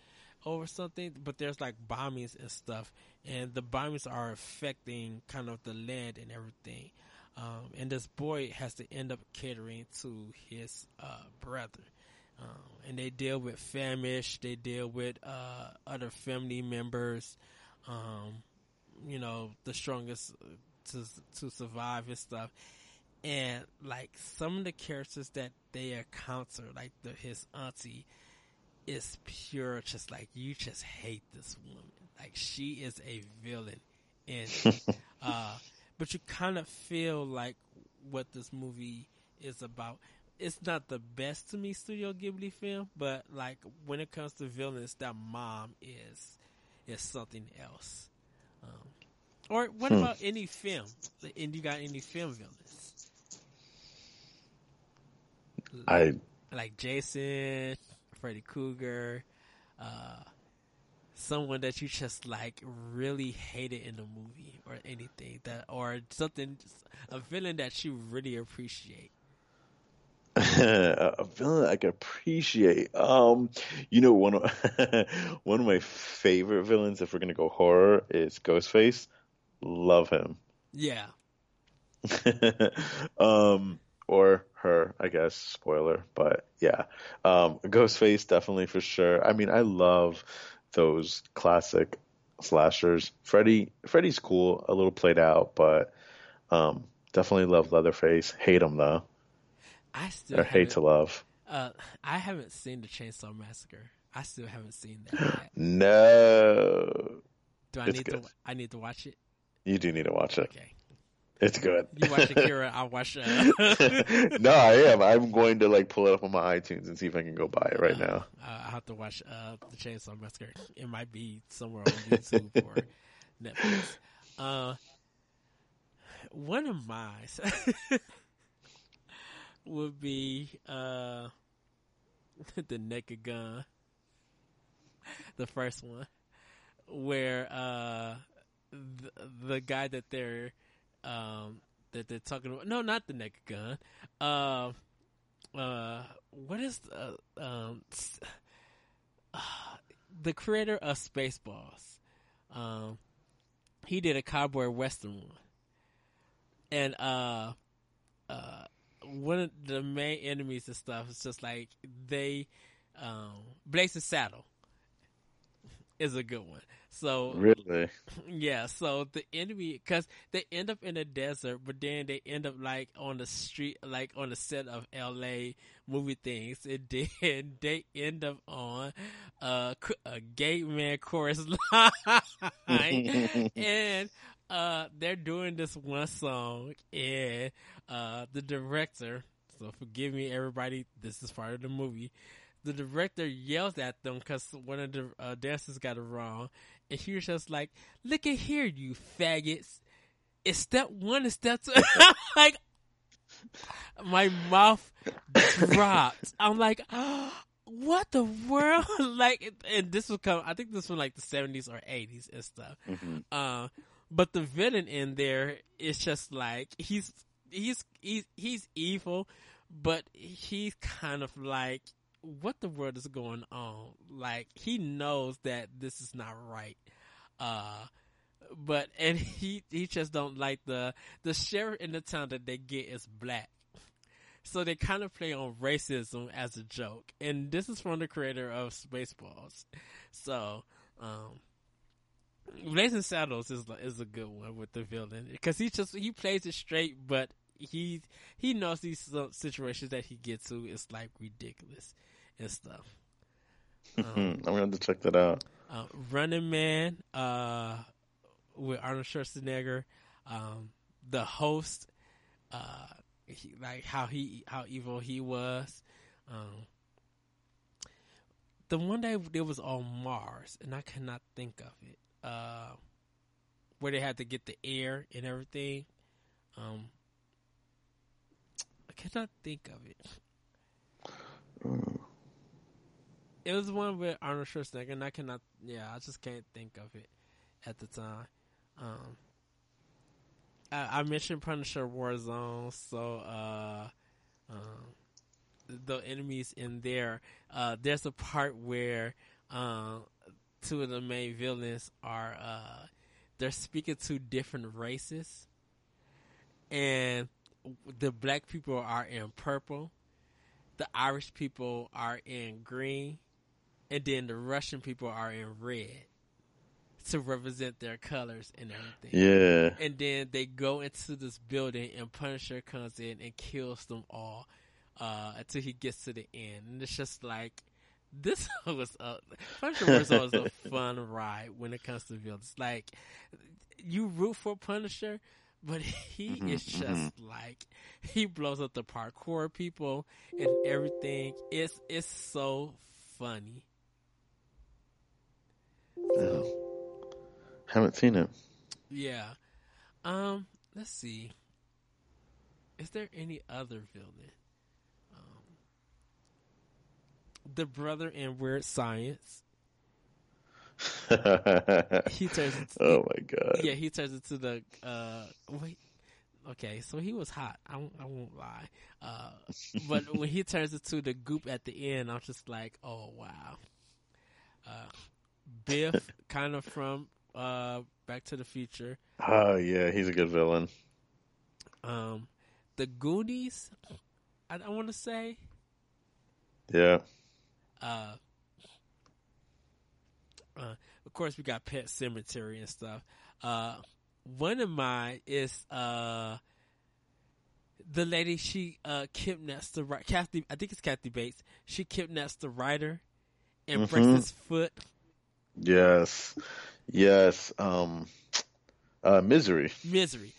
S1: over something, but there's like bombings and stuff, and the bombings are affecting kind of the land and everything. Um, and this boy has to end up catering to his uh, brother. Um, and they deal with famish, they deal with uh, other family members, um, you know, the strongest to to survive and stuff. And like some of the characters that they encounter, like the, his auntie, is pure, just like you just hate this woman. Like she is a villain, and uh, but you kind of feel like what this movie is about. It's not the best to me Studio Ghibli film, but like when it comes to villains, that mom is is something else. Um, or what
S2: Hmm.
S1: about any film? And you got any film villains?
S2: I
S1: like Jason, Freddy Krueger, uh, someone that you just like really hated in the movie or anything that, or something, a villain that you really appreciate.
S2: a villain I can appreciate. Um, you know, one of one of my favorite villains, if we're gonna go horror, is Ghostface. Love him.
S1: Yeah,
S2: um, or her, I guess. Spoiler, but yeah, um, Ghostface definitely for sure. I mean, I love those classic slashers. Freddy, Freddy's cool, a little played out, but um, definitely love Leatherface. Hate him though,
S1: I still
S2: or hate to love.
S1: Uh, I haven't seen the Chainsaw Massacre. I still haven't seen that yet.
S2: No,
S1: Do I
S2: It's
S1: need
S2: good.
S1: to? I need to watch it.
S2: you do need to watch it.
S1: Okay,
S2: It's good.
S1: you watch Akira. I'll watch. Uh,
S2: no, I am. I'm going to like pull it up on my iTunes and see if I can go buy it right now.
S1: Uh, I have to watch uh, the Chainsaw Massacre. It might be somewhere on YouTube or Netflix. Uh, one of mine would be uh, the Naked Gun, the first one, where uh, the, the guy that they're um, that they're talking about. No, not the Naked Gun. Um uh, what is the, um, uh, the creator of Spaceballs? Um, he did a cowboy western one, and uh, uh, one of the main enemies and stuff is just like they, um, Blazing Saddle is a good one. So
S2: Really?
S1: yeah, so the enemy, because they end up in a desert, but then they end up like on the street, like on the set of L.A. movie things, and then they end up on uh, c- a gay man chorus line, and uh, they're doing this one song, and uh, the director, so forgive me, everybody, this is part of the movie. The director yells at them because one of the uh, dancers got it wrong, and he was just like, "Look at here, you faggots! It's step one and step two. like, my mouth dropped. I'm like, what the world? like, and this was come. I think this was like the 70s or 80s and stuff.
S2: Mm-hmm.
S1: Uh, but the villain in there is just like he's he's he's he's evil, but he's kind of like what the world is going on. Like he knows that this is not right. Uh, but and he he just don't like the the sheriff in the town that they get is black. So they kind of play on racism as a joke. And this is from the creator of Spaceballs. So, um, Blazing Saddles is is a good one with the villain because he just he plays it straight, but he he knows these situations that he gets to is like ridiculous and stuff.
S2: Um, I'm gonna have to check that out.
S1: Uh, Running Man, uh, with Arnold Schwarzenegger, um, the host, uh, he, like how he how evil he was. Um, the one that it was on Mars, and I cannot think of it. Uh, where they had to get the air and everything. Um, I cannot think of it. It was one with Arnold Schwarzenegger, and I cannot. Yeah, I just can't think of it at the time. Um, I, I mentioned Punisher Warzone, so uh, um, the enemies in there. Uh, there's a part where uh, two of the main villains are uh, they're speaking to different races, and the black people are in purple, the Irish people are in green, and then the Russian people are in red to represent their colors and everything.
S2: Yeah.
S1: And then they go into this building and Punisher comes in and kills them all uh, until he gets to the end. And it's just like this was a Punisher was always a fun ride when it comes to villains. Like you root for Punisher, but he
S2: mm-hmm,
S1: is just mm-hmm. like he blows up the parkour people and everything. It's it's so funny.
S2: So, haven't seen it.
S1: Yeah. Um. Let's see. Is there any other villain? Um, the brother in Weird Science. he turns. Into,
S2: oh my god!
S1: Yeah, he turns into the. Uh, wait. Okay, so he was hot. I won't, I won't lie. Uh, but when he turns into the goop at the end, I'm just like, oh wow. Uh, Biff, kind of from uh, Back to the Future.
S2: Oh yeah, he's a good villain.
S1: Um, the Goonies. I, I want to say.
S2: Yeah.
S1: Uh, uh, of course, we got Pet Sematary and stuff. Uh, one of mine is uh, the lady she uh, kidnaps the Kathy. I think it's Kathy Bates. She kidnaps the writer and mm-hmm. breaks his foot.
S2: Yes, yes. Um, uh, misery.
S1: Misery.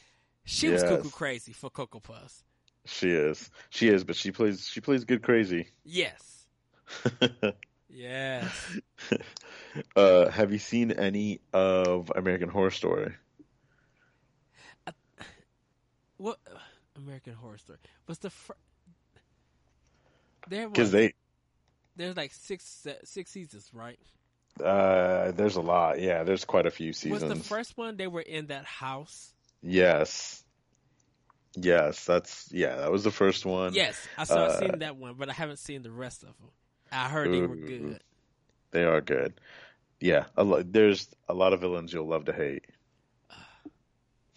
S1: She yes. was cuckoo crazy for Cocoa Puffs.
S2: She is. She is, but she plays. She plays good crazy.
S1: Yes. yes.
S2: Uh, have you seen any of American Horror Story?
S1: Uh, what American Horror Story was the first? There
S2: because they
S1: there's like six six seasons, right?
S2: Uh, there's a lot. Yeah, there's quite a few seasons.
S1: Was the first one they were in that house?
S2: Yes. Yes, that's yeah. That was the first one.
S1: Yes, I saw uh, seen that one, but I haven't seen the rest of them. I heard ooh, they were good.
S2: They are good. Yeah, a lo- there's a lot of villains you'll love to hate.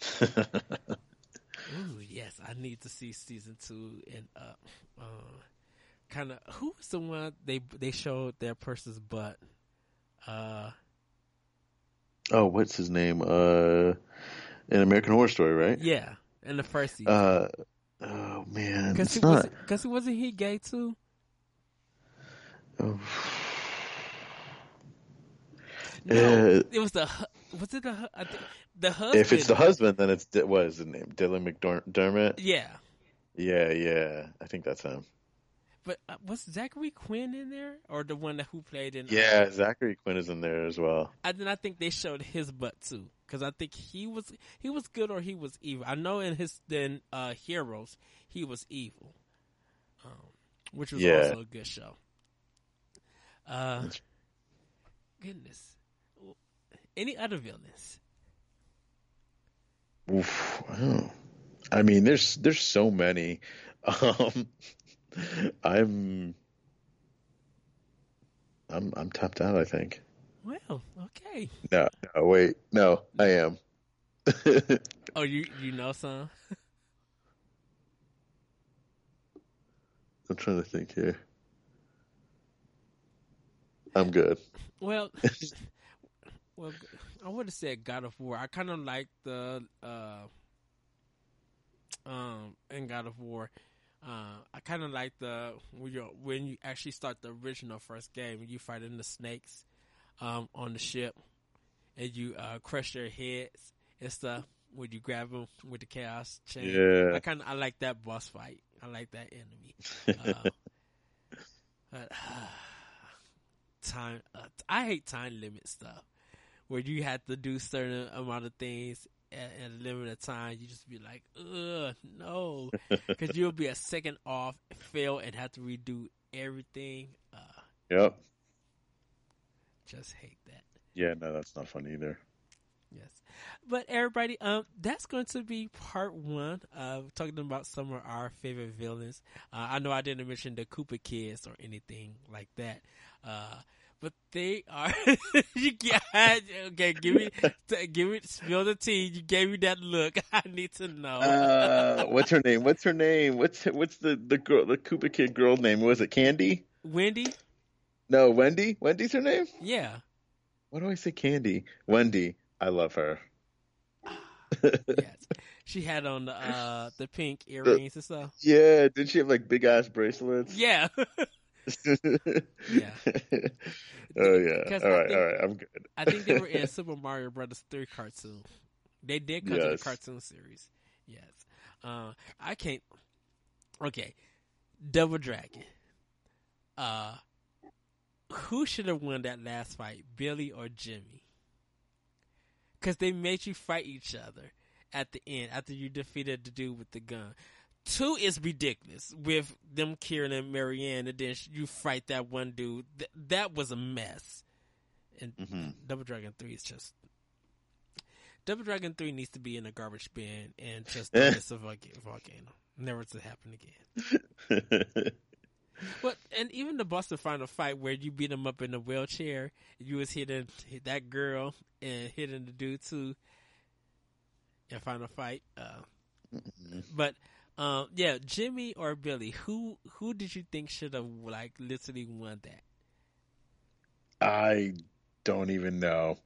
S1: ooh, yes, I need to see season two and up. Uh, kind of who was the one they they showed their person's butt? Uh,
S2: oh, what's his name? Uh, in American Horror Story, right?
S1: Yeah, in the first season.
S2: Uh, oh man,
S1: because he not... was wasn't he gay too?
S2: Oh.
S1: No, uh, it was the was it the the husband?
S2: If it's the husband, then it's what is his name? Dylan McDermott.
S1: Yeah.
S2: Yeah, yeah. I think that's him.
S1: But uh, was Zachary Quinto in there, or the one that who played in?
S2: Yeah, uh, Zachary Quinto is in there as well.
S1: And then I think they showed his butt too, because I think he was he was good or he was evil. I know in his then uh, Heroes he was evil, um, which was
S2: Yeah.
S1: also a good show. Uh, goodness, any other villains?
S2: Oof, oh. I mean, there's there's so many. Um, I'm I'm I'm tapped out. I think.
S1: Well, okay.
S2: No, no, wait, no, I am.
S1: Oh, you you know some?
S2: I'm trying to think here. I'm good.
S1: Well, well, I would have said God of War. I kind of like the uh, um in God of War. Uh, I kind of like the when you when you actually start the original first game, you fighting the snakes um on the ship, and you uh crush their heads and stuff. When you grab them with the chaos chain,
S2: Yeah.
S1: I kind of I like that boss fight. I like that enemy. Uh, but, time, uh, I hate time limit stuff where you have to do certain amount of things at, at a limited time. You just be like, ugh, no, because you'll be a second off, fail, and have to redo everything. Uh,
S2: Yep.
S1: just hate that.
S2: Yeah, no, that's not fun either.
S1: Yes. But everybody, um, that's going to be part one of talking about some of our favorite villains. Uh, I know I didn't mention the Koopa Kids or anything like that. Uh, but they are, you got, okay, give me, give me, spill the tea. You gave me that look. I need to know.
S2: Uh, what's her name? What's her name? What's what's the the girl, the Koopa Kid girl name? Was it Candy?
S1: Wendy?
S2: No, Wendy. Wendy's her name.
S1: Yeah.
S2: Why do I say Candy? Wendy. I love her.
S1: Yes. She had on the, uh, the pink earrings and stuff.
S2: Yeah, didn't she have like big ass bracelets?
S1: Yeah. Yeah.
S2: oh yeah. All right,
S1: think-
S2: all right. I'm good.
S1: I think they were in Super Mario Brothers 3 cartoon. They did come to the cartoon series. Yes. Uh, I can't. Okay. Double Dragon. Uh, who should have won that last fight, Billy or Jimmy? Because they made you fight each other at the end after you defeated the dude with the gun. Two is ridiculous with them killing Marian, and then you fight that one dude. Th- that was a mess. And
S2: Mhm.
S1: Double Dragon Three is just Double Dragon Three needs to be in a garbage bin and just it's a volca- volcano, never to happen again. But and even the Boston final fight where you beat him up in a wheelchair, you was hitting hit that girl and hitting the dude too. In final fight, uh, but um, yeah, Jimmy or Billy, who who did you think should have like literally won that?
S2: I don't even know.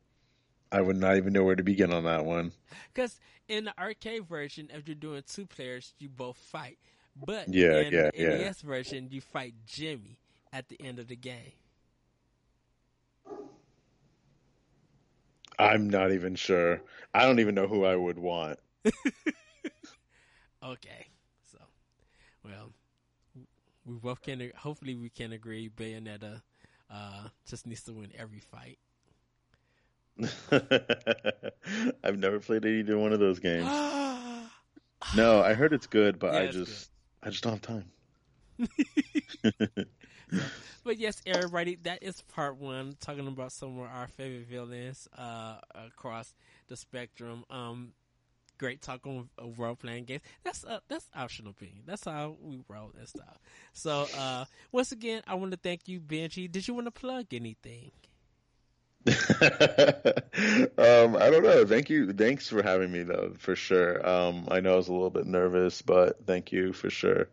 S2: I would not even know where to begin on that one.
S1: Because in the arcade version, if you're doing two players, you both fight. But
S2: Yeah,
S1: in
S2: yeah,
S1: the
S2: yeah.
S1: NES version, you fight Jimmy at the end of the game.
S2: I'm not even sure. I don't even know who I would want.
S1: Okay, well, we both can. Hopefully, we can agree. Bayonetta uh, just needs to win every fight.
S2: I've never played either one of those games. No, I heard it's good, but
S1: Yeah,
S2: I just I just don't have time.
S1: But yes, everybody, that is part one, talking about some of our favorite villains uh, across the spectrum. Um, great talking of role playing games. That's uh, that's optional opinion. That's how we roll and stuff. So uh, once again, I want to thank you, Benji. Did you want to plug anything?
S2: um, I don't know. Thank you. Thanks for having me though, for sure. Um, I know I was a little bit nervous, but thank you for sure.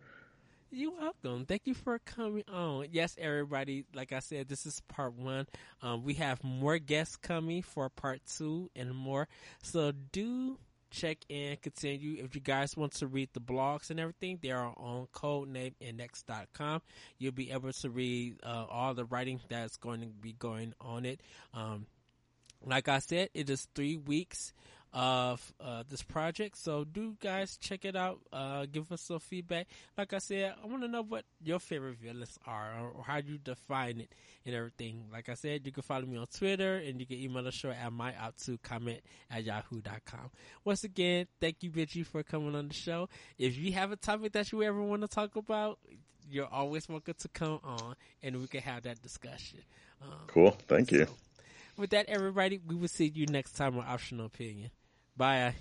S1: You're welcome. Thank you for coming on. Yes, everybody. Like I said, this is part one. Um, we have more guests coming for part two and more. So do check in, continue. If you guys want to read the blogs and everything, they are on codenameindex.com. You'll be able to read uh, all the writing that's going to be going on it. Um, like I said, it is three weeks of uh, this project. So do guys check it out. Uh, give us some feedback. Like I said, I want to know what your favorite villains are or, how you define it and everything. Like I said, you can follow me on Twitter and you can email the show at my out to comment at yahoo.com. Once again, thank you, Benji, for coming on the show. If you have a topic that you ever want to talk about, you're always welcome to come on and we can have that discussion.
S2: Um, cool. Thank so, you.
S1: With that, everybody, we will see you next time on Optional Opinion. Bye.